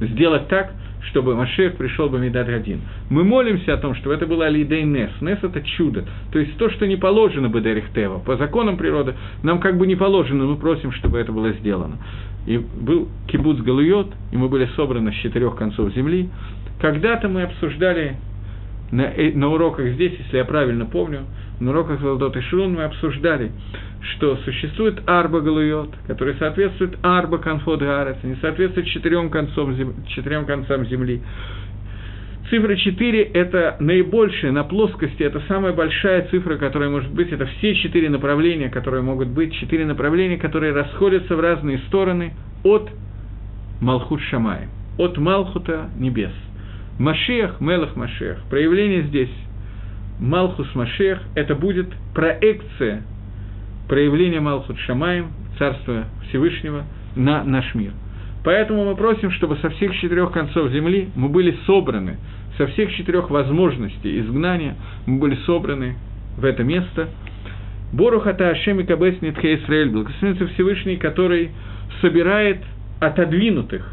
сделать так, чтобы Машех пришел бы Медад один. Мы молимся о том, чтобы это было Алидей Нес. Нес – это чудо. То есть то, что не положено бы Дерихтева. По законам природы нам как бы не положено, мы просим, чтобы это было сделано. И был кибуц Галуйот, и мы были собраны с четырех концов земли. Когда-то мы обсуждали на, э, на уроках здесь, если я правильно помню, на уроках Валдот и Шрун мы обсуждали, что существует арба галуйот, который соответствует арба конфот гарец, не соответствует четырем, концам, четырем концам земли. Цифра 4 – это наибольшая на плоскости, это самая большая цифра, которая может быть, это все четыре направления, которые могут быть, четыре направления, которые расходятся в разные стороны от Малхут Шамая, от Малхута небес. Машех, Мелах Машех, проявление здесь Малхус Машех, это будет проекция проявления Малхут Шамаем, Царства Всевышнего, на наш мир. Поэтому мы просим, чтобы со всех четырех концов земли мы были собраны, со всех четырех возможностей изгнания мы были собраны в это место. Борухата Ашем и Кабес Нитхе Исраэль, благословенный Всевышний, который собирает отодвинутых,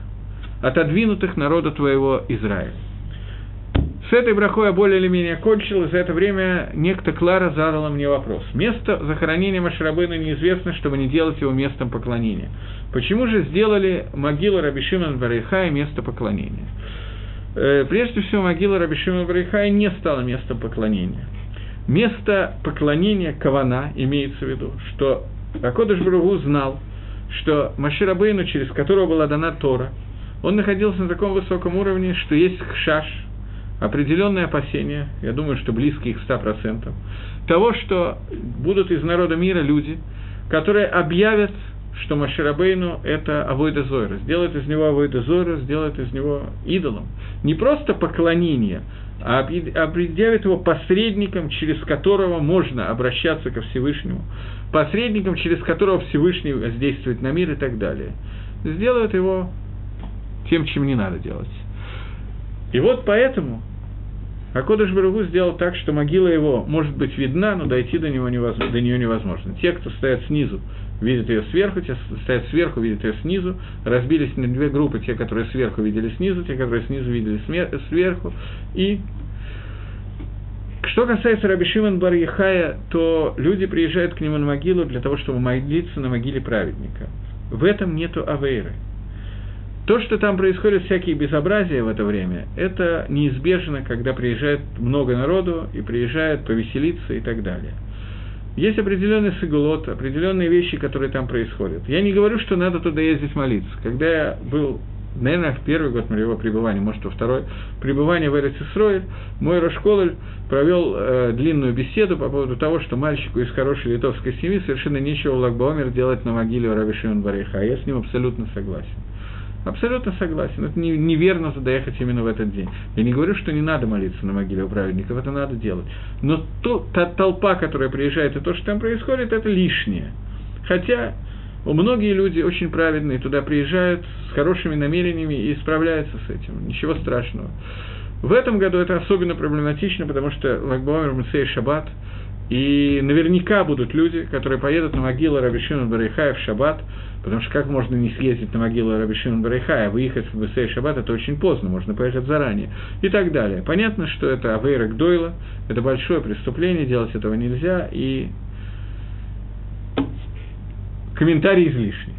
отодвинутых народа твоего Израиля. С этой брахой я более или менее кончил, и за это время некто Клара задала мне вопрос. Место захоронения Машрабына неизвестно, чтобы не делать его местом поклонения. Почему же сделали могилу Рабишиман Барайхая место поклонения? Э, прежде всего, могила Рабишиман Барайхая не стала местом поклонения. Место поклонения Кавана имеется в виду, что Акодыш Бругу знал, что Маширабейну, через которого была дана Тора, он находился на таком высоком уровне, что есть хшаш – определенные опасения, я думаю, что близкие к 100%, того, что будут из народа мира люди, которые объявят, что Маширабейну – это Авойда Зойра, сделают из него Авойда Зойра, сделают из него идолом. Не просто поклонение, а объявят его посредником, через которого можно обращаться ко Всевышнему, посредником, через которого Всевышний воздействует на мир и так далее. Сделают его тем, чем не надо делать. И вот поэтому Акодыш Баругу сделал так, что могила его может быть видна, но дойти до, него невозможно, до нее невозможно. Те, кто стоят снизу, видят ее сверху, те, кто стоят сверху, видят ее снизу. Разбились на две группы, те, которые сверху видели снизу, те, которые снизу видели сверху. И что касается Раби Шимон бар то люди приезжают к нему на могилу для того, чтобы молиться на могиле праведника. В этом нету авейры – то, что там происходит, всякие безобразия в это время, это неизбежно, когда приезжает много народу и приезжают повеселиться и так далее. Есть определенный сигулот, определенные вещи, которые там происходят. Я не говорю, что надо туда ездить молиться. Когда я был, наверное, в первый год моего пребывания, может, во второй, пребывания в Эрицисрое, мой Рошкололь провел э, длинную беседу по поводу того, что мальчику из хорошей литовской семьи совершенно нечего в Лагбаумер делать на могиле Раби Шимон Бариха. Я с ним абсолютно согласен. Абсолютно согласен. Это не, неверно туда ехать именно в этот день. Я не говорю, что не надо молиться на могиле у праведников, это надо делать. Но то, та толпа, которая приезжает, и то, что там происходит, это лишнее. Хотя многие люди очень праведные туда приезжают с хорошими намерениями и справляются с этим. Ничего страшного. В этом году это особенно проблематично, потому что Лагбаумер Мусей Шаббат, и наверняка будут люди, которые поедут на могилу Рабишина Барихая в Шаббат, Потому что как можно не съездить на могилу Рабишина Барайхая, выехать в Бесей Шаббат, это очень поздно, можно поехать заранее. И так далее. Понятно, что это Авейрак Дойла, это большое преступление, делать этого нельзя, и комментарий излишний.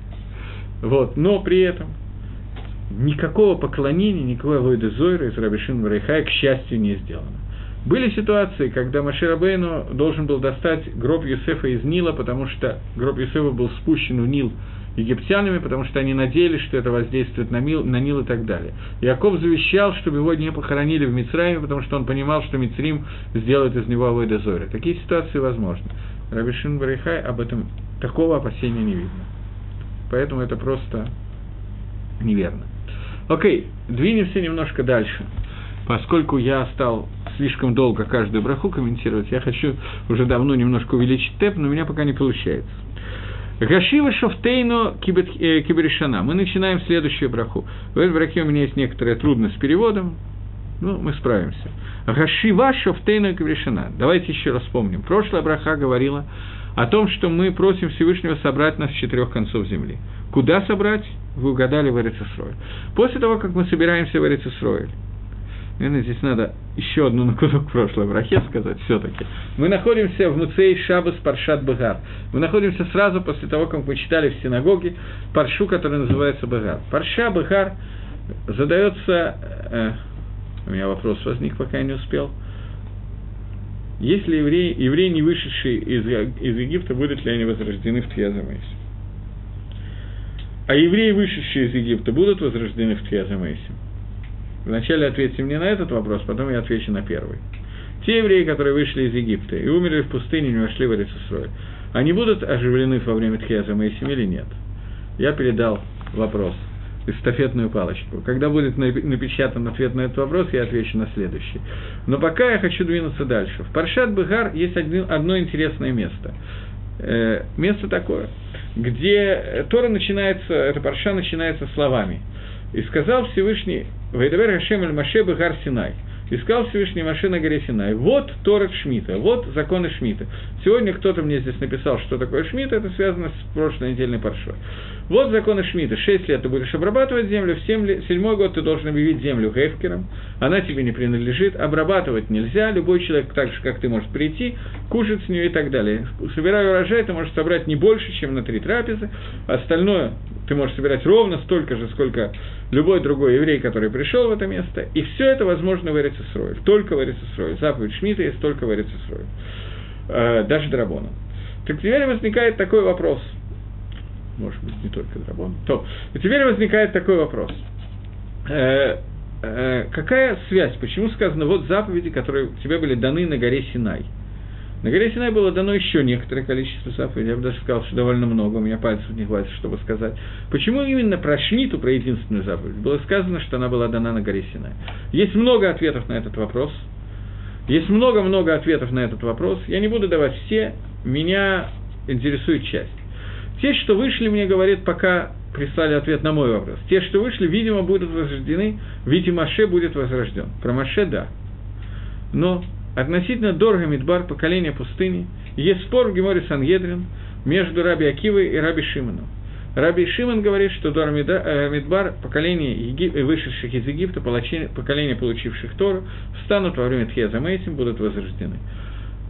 Вот. Но при этом никакого поклонения, никакой Авойда Зойра из Рабишина Барайхая, к счастью, не сделано. Были ситуации, когда Маширабейну должен был достать гроб Юсефа из Нила, потому что гроб Юсефа был спущен в Нил египтянами, потому что они надеялись, что это воздействует на, Мил, на Нил и так далее. Яков завещал, чтобы его не похоронили в Мицраиме, потому что он понимал, что Мицрим сделает из него Авойда Зори. Такие ситуации возможны. Рабишин Барихай об этом такого опасения не видно. Поэтому это просто неверно. Окей, двинемся немножко дальше. Поскольку я стал слишком долго каждую браху комментировать, я хочу уже давно немножко увеличить темп, но у меня пока не получается. Гашива Шофтейно э, Киберишана. Мы начинаем следующую браху. В этой брахе у меня есть некоторая трудность с переводом, ну, мы справимся. Гашива Шофтейно Киберишана. Давайте еще раз вспомним. Прошлая браха говорила о том, что мы просим Всевышнего собрать нас с четырех концов земли. Куда собрать? Вы угадали в Эрицесрой. После того, как мы собираемся в Эрицесрой, Наверное, здесь надо еще одну на кусок прошлой брахе сказать все-таки. Мы находимся в Муцей Шабас Паршат Багар. Мы находимся сразу после того, как мы читали в синагоге Паршу, который называется Багар. Парша Багар задается... Э, у меня вопрос возник, пока я не успел. Если евреи, евреи не вышедшие из, из Египта, будут ли они возрождены в Тхиазамейсе? А евреи, вышедшие из Египта, будут возрождены в Тхиазамейсе? Вначале ответьте мне на этот вопрос, потом я отвечу на первый. Те евреи, которые вышли из Египта и умерли в пустыне, не вошли в Эрицесрой, они будут оживлены во время Тхиаза Моисим или нет? Я передал вопрос, эстафетную палочку. Когда будет напечатан ответ на этот вопрос, я отвечу на следующий. Но пока я хочу двинуться дальше. В Паршат Быгар есть одно интересное место. Э, место такое, где Тора начинается, эта парша начинается словами. «И сказал Всевышний, Вайдавер Хашем Эль Маше Бегар Синай. Искал Всевышний Маше на горе Синай. Вот Торет Шмита, вот законы Шмита. Сегодня кто-то мне здесь написал, что такое Шмита, это связано с прошлой недельной паршой. Вот законы Шмита. Шесть лет ты будешь обрабатывать землю, в седьмой год ты должен объявить землю Гефкером. Она тебе не принадлежит, обрабатывать нельзя. Любой человек, так же, как ты, может прийти, кушать с нее и так далее. Собирая урожай, ты можешь собрать не больше, чем на три трапезы. Остальное ты можешь собирать ровно столько же, сколько любой другой еврей, который пришел в это место. И все это возможно в Эрицесрое. Только в Эрицесрое. Заповедь Шмита есть только в Эрицесрое. Э, даже Драбоном. Так теперь возникает такой вопрос – может быть, не только драбон. То, теперь возникает такой вопрос. Э, э, какая связь? Почему сказано, вот заповеди, которые тебе были даны на горе Синай? На горе Синай было дано еще некоторое количество заповедей, я бы даже сказал, что довольно много, у меня пальцев не хватит, чтобы сказать. Почему именно про Шмиту, про единственную заповедь, было сказано, что она была дана на горе Синай? Есть много ответов на этот вопрос. Есть много-много ответов на этот вопрос. Я не буду давать все, меня интересует часть. Те, что вышли, мне говорят, пока прислали ответ на мой вопрос. Те, что вышли, видимо, будут возрождены, видимо, Маше будет возрожден. Про Маше – да. Но относительно Дорга Мидбар, поколения пустыни, есть спор в Геморе Сангедрин между Раби Акивой и Раби Шимоном. Раби Шимон говорит, что Дор э, Мидбар, поколение Егип... вышедших из Египта, поколение, получивших Тору, встанут во время Тхеза Мейтим, будут возрождены.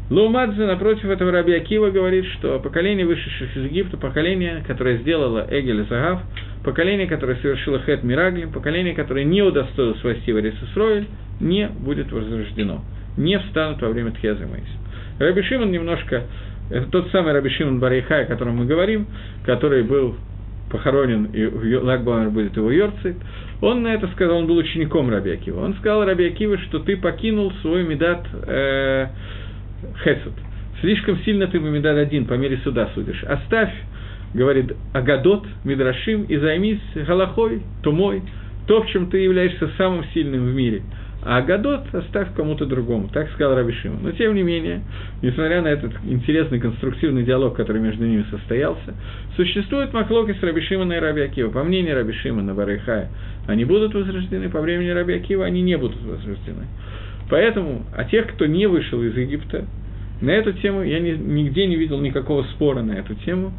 Лоумадзе, напротив этого Раби Акива, говорит, что поколение вышедших из Египта, поколение, которое сделало Эгель Загав, поколение, которое совершило Хет Мираглим, поколение, которое не удостоилось войти в Эрисисроиль, не будет возрождено, не встанут во время Тхеза Мейс. Раби Шимон немножко, это тот самый Раби Шимон Барейхай, о котором мы говорим, который был похоронен, и Лагбамер будет его Йорцит, он на это сказал, он был учеником Раби Акива. Он сказал Раби Акива, что ты покинул свой медат э, хесед. Слишком сильно ты Бамидад один, по мере суда судишь. Оставь, говорит, Агадот, Мидрашим, и займись Галахой, Тумой, то, в чем ты являешься самым сильным в мире. А Агадот оставь кому-то другому, так сказал Рабишима. Но, тем не менее, несмотря на этот интересный конструктивный диалог, который между ними состоялся, существует Маклоки с Рабишимана и Раби Акива. По мнению Рабишимана Барайхая, они будут возрождены, по времени Раби Акива они не будут возрождены. Поэтому, а тех, кто не вышел из Египта, на эту тему я ни, нигде не видел никакого спора на эту тему.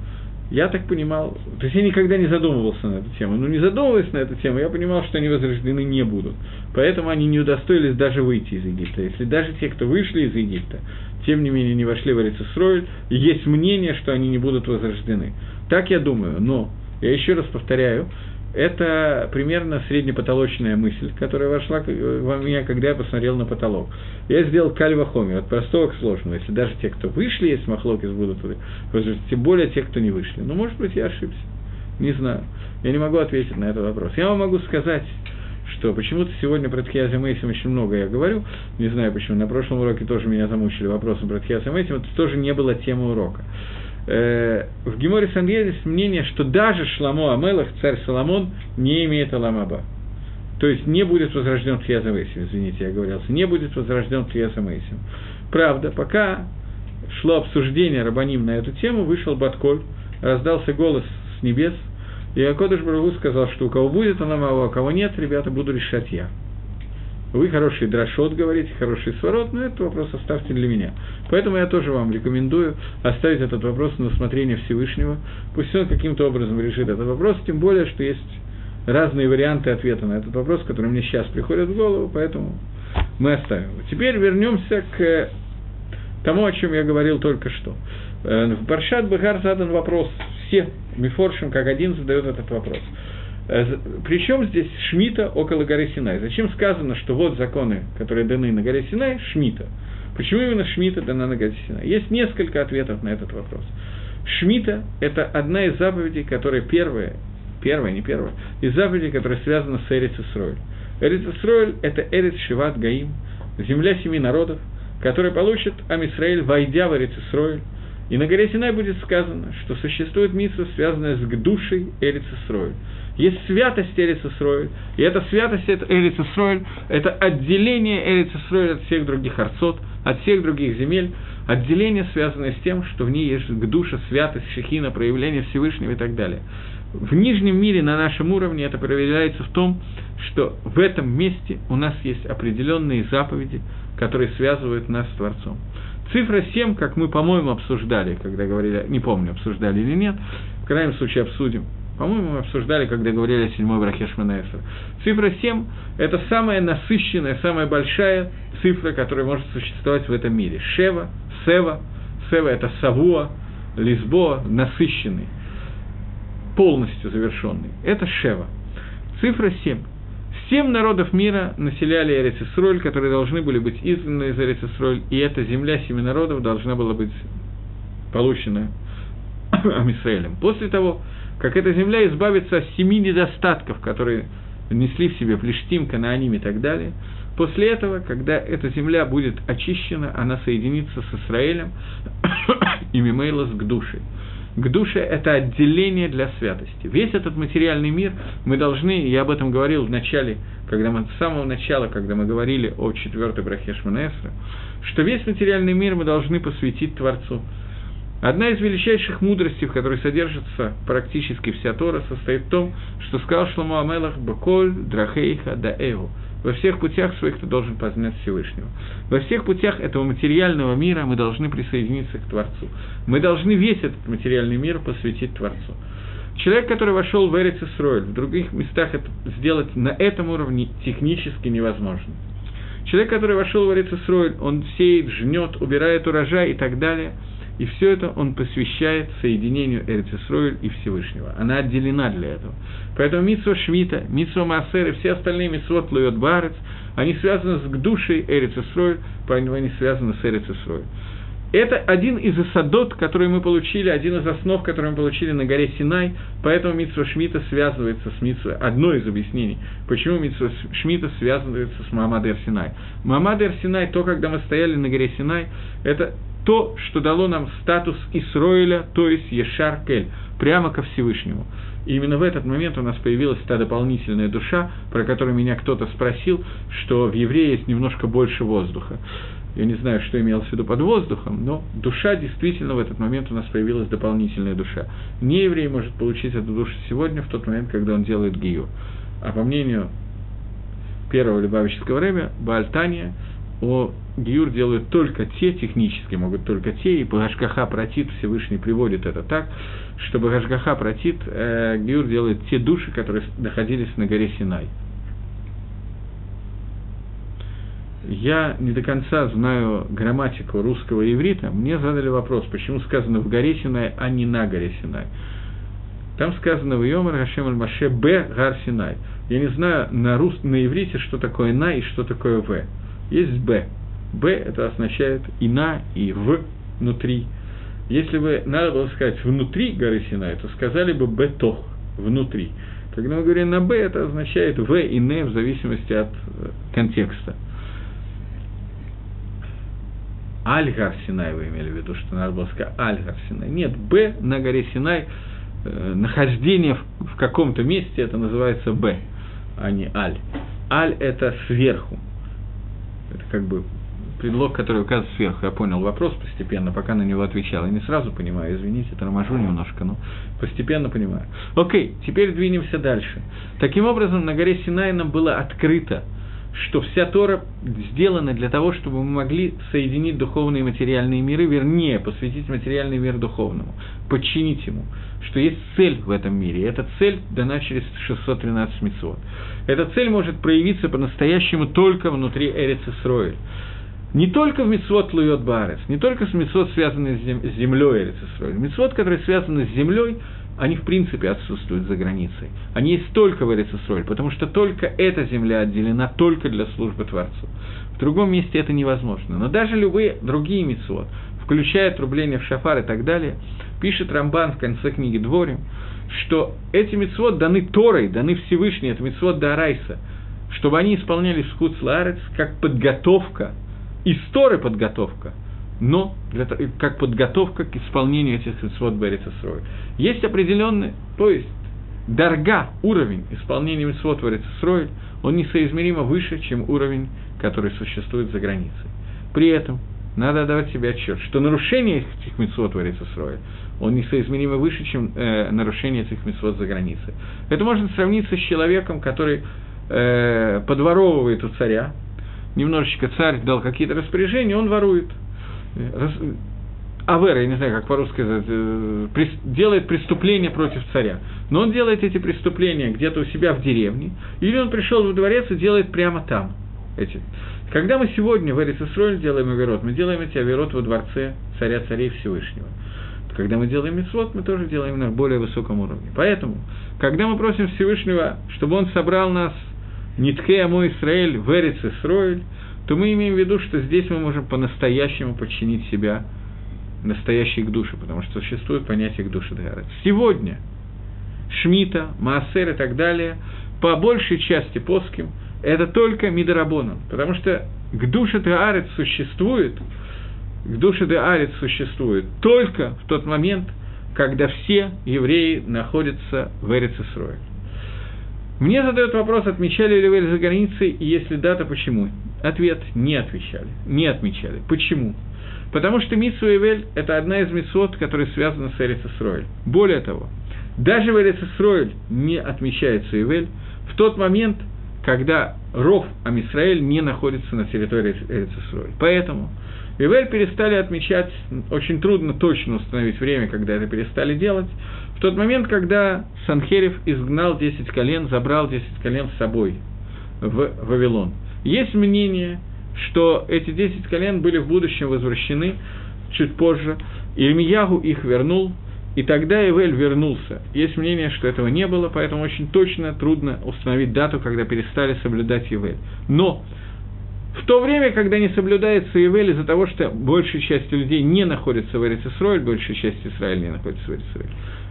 Я так понимал, то есть я никогда не задумывался на эту тему, но не задумываясь на эту тему, я понимал, что они возрождены не будут. Поэтому они не удостоились даже выйти из Египта. Если даже те, кто вышли из Египта, тем не менее не вошли в Эрицесройль, есть мнение, что они не будут возрождены. Так я думаю, но, я еще раз повторяю, это примерно среднепотолочная мысль, которая вошла во меня, когда я посмотрел на потолок. Я сделал кальва хоми, от простого к сложному. Если даже те, кто вышли, есть махлокис, будут тем более те, кто не вышли. Но, может быть, я ошибся. Не знаю. Я не могу ответить на этот вопрос. Я вам могу сказать, что почему-то сегодня про Тхиаза Мейсим очень много я говорю, не знаю почему, на прошлом уроке тоже меня замучили вопросом про Тхиаза Мейсим, это тоже не было темой урока э, в Геморе Сангеле есть мнение, что даже Шламо Амелах, царь Соломон, не имеет Аламаба. То есть не будет возрожден Тхияза Мейсим, извините, я говорился, не будет возрожден Тхияза Мейсим. Правда, пока шло обсуждение Рабаним на эту тему, вышел Батколь, раздался голос с небес, и Акодыш Барагу сказал, что у кого будет Аламаба, а у кого нет, ребята, буду решать я. Вы хороший дрошот говорите, хороший сворот, но этот вопрос оставьте для меня. Поэтому я тоже вам рекомендую оставить этот вопрос на усмотрение Всевышнего. Пусть он каким-то образом решит этот вопрос, тем более, что есть разные варианты ответа на этот вопрос, которые мне сейчас приходят в голову, поэтому мы оставим. Теперь вернемся к тому, о чем я говорил только что. Э, в Баршат Бегар задан вопрос, все Мифоршим как один задает этот вопрос. Э, Причем здесь Шмита около горы Синай? Зачем сказано, что вот законы, которые даны на горе Синай, Шмита? Почему именно Шмита дана на горе Синай? Есть несколько ответов на этот вопрос. Шмита – это одна из заповедей, которая первая, первая, не первая, из заповедей, которая связана с Эрицесройль. Исроэль. Эрец Исроэль – это Эрец Шиват Гаим, земля семи народов, которая получит Амисраэль, войдя в Эрец Исроэль. И на горе Синай будет сказано, что существует миссия, связанная с душей Эрец Исроэль. Есть святость Эрец Исроэль, и эта святость Эрец Исроэль – это отделение Эрец Исроэль от всех других арцот, от всех других земель, отделение, связанное с тем, что в ней есть душа, святость, шехина, проявление Всевышнего и так далее. В нижнем мире на нашем уровне это проявляется в том, что в этом месте у нас есть определенные заповеди, которые связывают нас с Творцом. Цифра 7, как мы, по-моему, обсуждали, когда говорили, не помню, обсуждали или нет, в крайнем случае обсудим. По-моему, мы обсуждали, когда говорили о седьмой брахе Шманаэсер. Цифра 7 – это самая насыщенная, самая большая цифра, которая может существовать в этом мире. Шева, Сева, Сева – это Савуа, Лисбоа, насыщенный, полностью завершенный. Это Шева. Цифра 7. Семь народов мира населяли Эрицисроль, которые должны были быть изгнаны из Эрицисроль, и эта земля семи народов должна была быть получена Амисраэлем. После того, как эта земля избавится от семи недостатков, которые несли в себе Плештим, Канааним и так далее, после этого, когда эта земля будет очищена, она соединится с Израилем и Мимейлос к душе к душе – это отделение для святости. Весь этот материальный мир мы должны, я об этом говорил в начале, когда мы, с самого начала, когда мы говорили о четвертой брахе Шманаэсра, что весь материальный мир мы должны посвятить Творцу. Одна из величайших мудростей, в которой содержится практически вся Тора, состоит в том, что сказал Шломо Амелах «Баколь драхейха да эву» Во всех путях своих ты должен познать Всевышнего. Во всех путях этого материального мира мы должны присоединиться к Творцу. Мы должны весь этот материальный мир посвятить Творцу. Человек, который вошел в Эрец Исроэль, в других местах это сделать на этом уровне технически невозможно. Человек, который вошел в Эрец Исроэль, он сеет, жнет, убирает урожай и так далее – и все это он посвящает соединению Эрцисроиль и Всевышнего. Она отделена для этого. Поэтому Митсва Шмита, Митсва Маасер и все остальные Митсвот Луйот Барец, они связаны с душей Эрицисроиль, поэтому они связаны с Эрицисроиль. Это один из осадот, который мы получили, один из основ, который мы получили на горе Синай, поэтому Митсва Шмита связывается с Митсвой. Одно из объяснений, почему Митсва Шмита связывается с Мамад Синай. Мамад Синай, то, когда мы стояли на горе Синай, это то, что дало нам статус Исроиля, то есть Ешар Кель, прямо ко Всевышнему. И именно в этот момент у нас появилась та дополнительная душа, про которую меня кто-то спросил, что в евреи есть немножко больше воздуха. Я не знаю, что имелось в виду под воздухом, но душа действительно в этот момент у нас появилась дополнительная душа. Не еврей может получить эту душу сегодня, в тот момент, когда он делает гию. А по мнению первого Любавического время, Баальтания, о Гиюр делают только те, технически могут только те, и Гашгаха Протит Всевышний приводит это так, чтобы Гашгаха Протит э, Гиюр делает те души, которые находились на горе Синай. Я не до конца знаю грамматику русского иврита. Мне задали вопрос, почему сказано в горе Синай, а не на горе Синай. Там сказано в Йомар Хашем Аль-Маше Б. Гар Синай. Я не знаю на, рус... на иврите, что такое на и что такое в. Есть Б. Б это означает и на, и в внутри. Если бы надо было сказать внутри горы Синай, то сказали бы бето, внутри. Когда мы говорим на Б, это означает В и Н в зависимости от э, контекста. Аль-Гар Синай вы имели в виду, что надо было сказать Аль-Гар Синай. Нет, Б на горе Синай, э, нахождение в, в каком-то месте, это называется Б, а не Аль. Аль – это сверху. Это как бы предлог, который указывает сверху. Я понял вопрос постепенно, пока на него отвечал. Я не сразу понимаю, извините, торможу немножко, но постепенно понимаю. Окей, теперь двинемся дальше. Таким образом, на горе Синай нам было открыто что вся Тора сделана для того, чтобы мы могли соединить духовные и материальные миры, вернее, посвятить материальный мир духовному, подчинить ему, что есть цель в этом мире, и эта цель дана через 613 митцвот. Эта цель может проявиться по-настоящему только внутри Эрец Исроэль. Не только в Мицвод Луйот Баарес, не только с Мицвод, связанные с землей Эрец Исроэль. Мицвод, которые связаны с землей, они в принципе отсутствуют за границей. Они есть только в Эрицесроль, потому что только эта земля отделена только для службы Творцу. В другом месте это невозможно. Но даже любые другие митцвот, включая трубление в шафар и так далее, пишет Рамбан в конце книги Дворим, что эти митцвот даны Торой, даны Всевышней, это митцвот Дарайса, чтобы они исполнялись в Хуцларец как подготовка, из Торы подготовка – но для, как подготовка к исполнению этих митцвот Берецесрой. Есть определенный, то есть дарга, уровень исполнения митцвот Берецесрой, он несоизмеримо выше, чем уровень, который существует за границей. При этом надо давать себе отчет, что нарушение этих митцвот Берецесрой, он несоизмеримо выше, чем э, нарушение этих митцвот за границей. Это можно сравниться с человеком, который э, подворовывает у царя, немножечко царь дал какие-то распоряжения, он ворует – Авера, я не знаю, как по-русски э, делает преступление против царя. Но он делает эти преступления где-то у себя в деревне, или он пришел в дворец и делает прямо там эти. Когда мы сегодня в Эрицесроль делаем Аверот, мы делаем эти Аверот во дворце царя царей Всевышнего. Когда мы делаем митцвот, мы тоже делаем на более высоком уровне. Поэтому, когда мы просим Всевышнего, чтобы он собрал нас Нитхе Амо Исраэль в Эрицесроль, то мы имеем в виду, что здесь мы можем по-настоящему подчинить себя настоящей к душе, потому что существует понятие к душе Дгарет. Сегодня Шмита, Маасер и так далее, по большей части плоским, это только Мидарабоном, потому что к душе Таарец существует, к душе Таарец существует только в тот момент, когда все евреи находятся в Эрицесрое. Мне задают вопрос, отмечали ли вы за границей, и если да, то почему? Ответ – не отвечали, не отмечали. Почему? Потому что Митсу Эвель – это одна из митцвот, которая связана с Эрицесроэль. Более того, даже в Эрицесроэль не отмечается Эвель в тот момент, когда Ров Амисраэль не находится на территории Эрицесроэль. Поэтому Эвель перестали отмечать, очень трудно точно установить время, когда это перестали делать, в тот момент, когда Санхерев изгнал 10 колен, забрал 10 колен с собой в Вавилон – есть мнение, что эти десять колен были в будущем возвращены чуть позже, Ирмиягу их вернул, и тогда Ивель вернулся. Есть мнение, что этого не было, поэтому очень точно трудно установить дату, когда перестали соблюдать Ивель. Но в то время, когда не соблюдается Ивель из-за того, что большая часть людей не находится в Эрицесройль, большая часть Израиля не находится в Эрицесройль,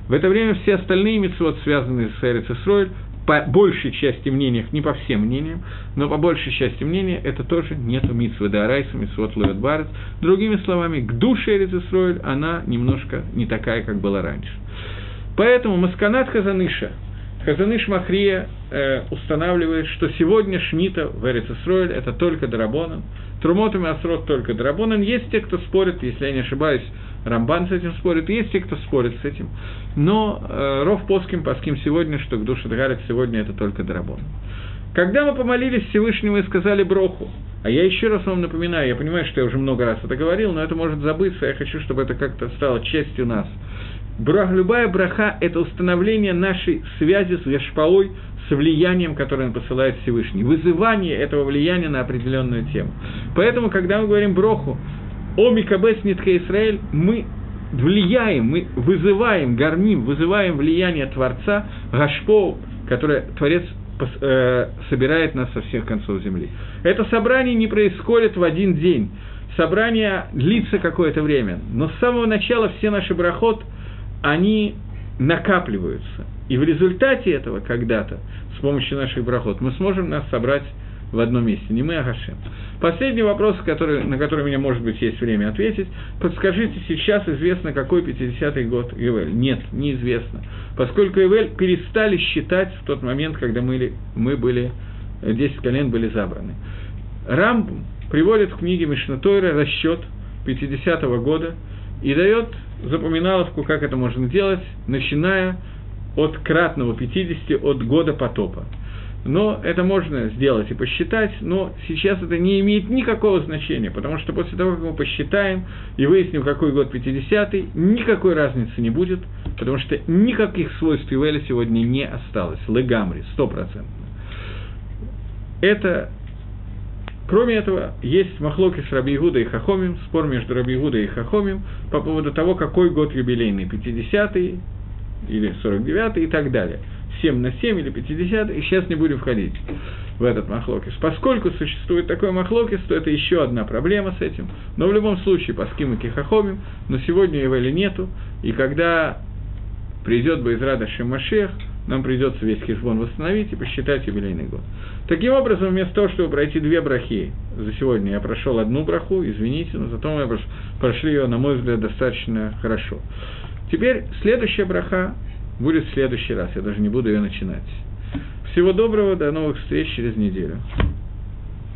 в это время все остальные митцвот, связанные с Эрицесройль, по большей части мнениях, не по всем мнениям, но по большей части мнения, это тоже нет митсвы Дарайса, митсвот Луэт Барец. Другими словами, к душе Эрицесройль она немножко не такая, как была раньше. Поэтому Масканат Хазаныша, Хазаныш Махрия э, устанавливает, что сегодня Шмита в Эрицесройль это только Дарабонан, Трумот и Масрот только Дарабонан. Есть те, кто спорит, если я не ошибаюсь, Рамбан с этим спорит, есть те, кто спорит с этим. Но э, Ров Поским, Паским сегодня, что к душе Дгарек сегодня это только Дарабон. Когда мы помолились Всевышнему и сказали Броху, а я еще раз вам напоминаю, я понимаю, что я уже много раз это говорил, но это может забыться, я хочу, чтобы это как-то стало частью нас. Брах, любая браха – это установление нашей связи с Яшпаой, с влиянием, которое он посылает Всевышний, вызывание этого влияния на определенную тему. Поэтому, когда мы говорим броху, о Микабес Нитха Исраэль, мы влияем, мы вызываем, горним, вызываем влияние Творца, Гашпоу, которое Творец э, собирает нас со всех концов земли. Это собрание не происходит в один день. Собрание длится какое-то время. Но с самого начала все наши брахот, они накапливаются. И в результате этого когда-то, с помощью наших брахот, мы сможем нас собрать в одном месте, не мы, а Гашем. Последний вопрос, который, на который у меня, может быть, есть время ответить. Подскажите, сейчас известно, какой 50-й год Ивель? Нет, неизвестно. Поскольку Ивель перестали считать в тот момент, когда мы, мы были, 10 колен были забраны. Рамбум приводит в книге Мишнатойра расчет 50-го года и дает запоминаловку, как это можно делать, начиная от кратного 50, от года потопа. но это можно сделать и посчитать, но сейчас это не имеет никакого значения, потому что после того, как мы посчитаем и выясним, какой год 50-й, никакой разницы не будет, потому что никаких свойств Ивеля сегодня не осталось. Легамри, стопроцентно. Это Кроме этого, есть махлоки с Раби Игуда и Хахомим, спор между Раби Игудой и Хахомим по поводу того, какой год юбилейный, 50-й или 49-й и так далее. 7 на 7 или 50, и сейчас не будем входить в этот махлокис. Поскольку существует такой махлокис, то это еще одна проблема с этим. Но в любом случае, по скиму кихахомим, но сегодня его или нету, и когда придет Байзрада Шемашех, нам придется весь хижбон восстановить и посчитать юбилейный год. Таким образом, вместо того, чтобы пройти две брахи, за сегодня я прошел одну браху, извините, но зато мы прошли ее, на мой взгляд, достаточно хорошо. Теперь следующая браха будет в следующий раз, я даже не буду ее начинать. Всего доброго, до новых встреч через неделю.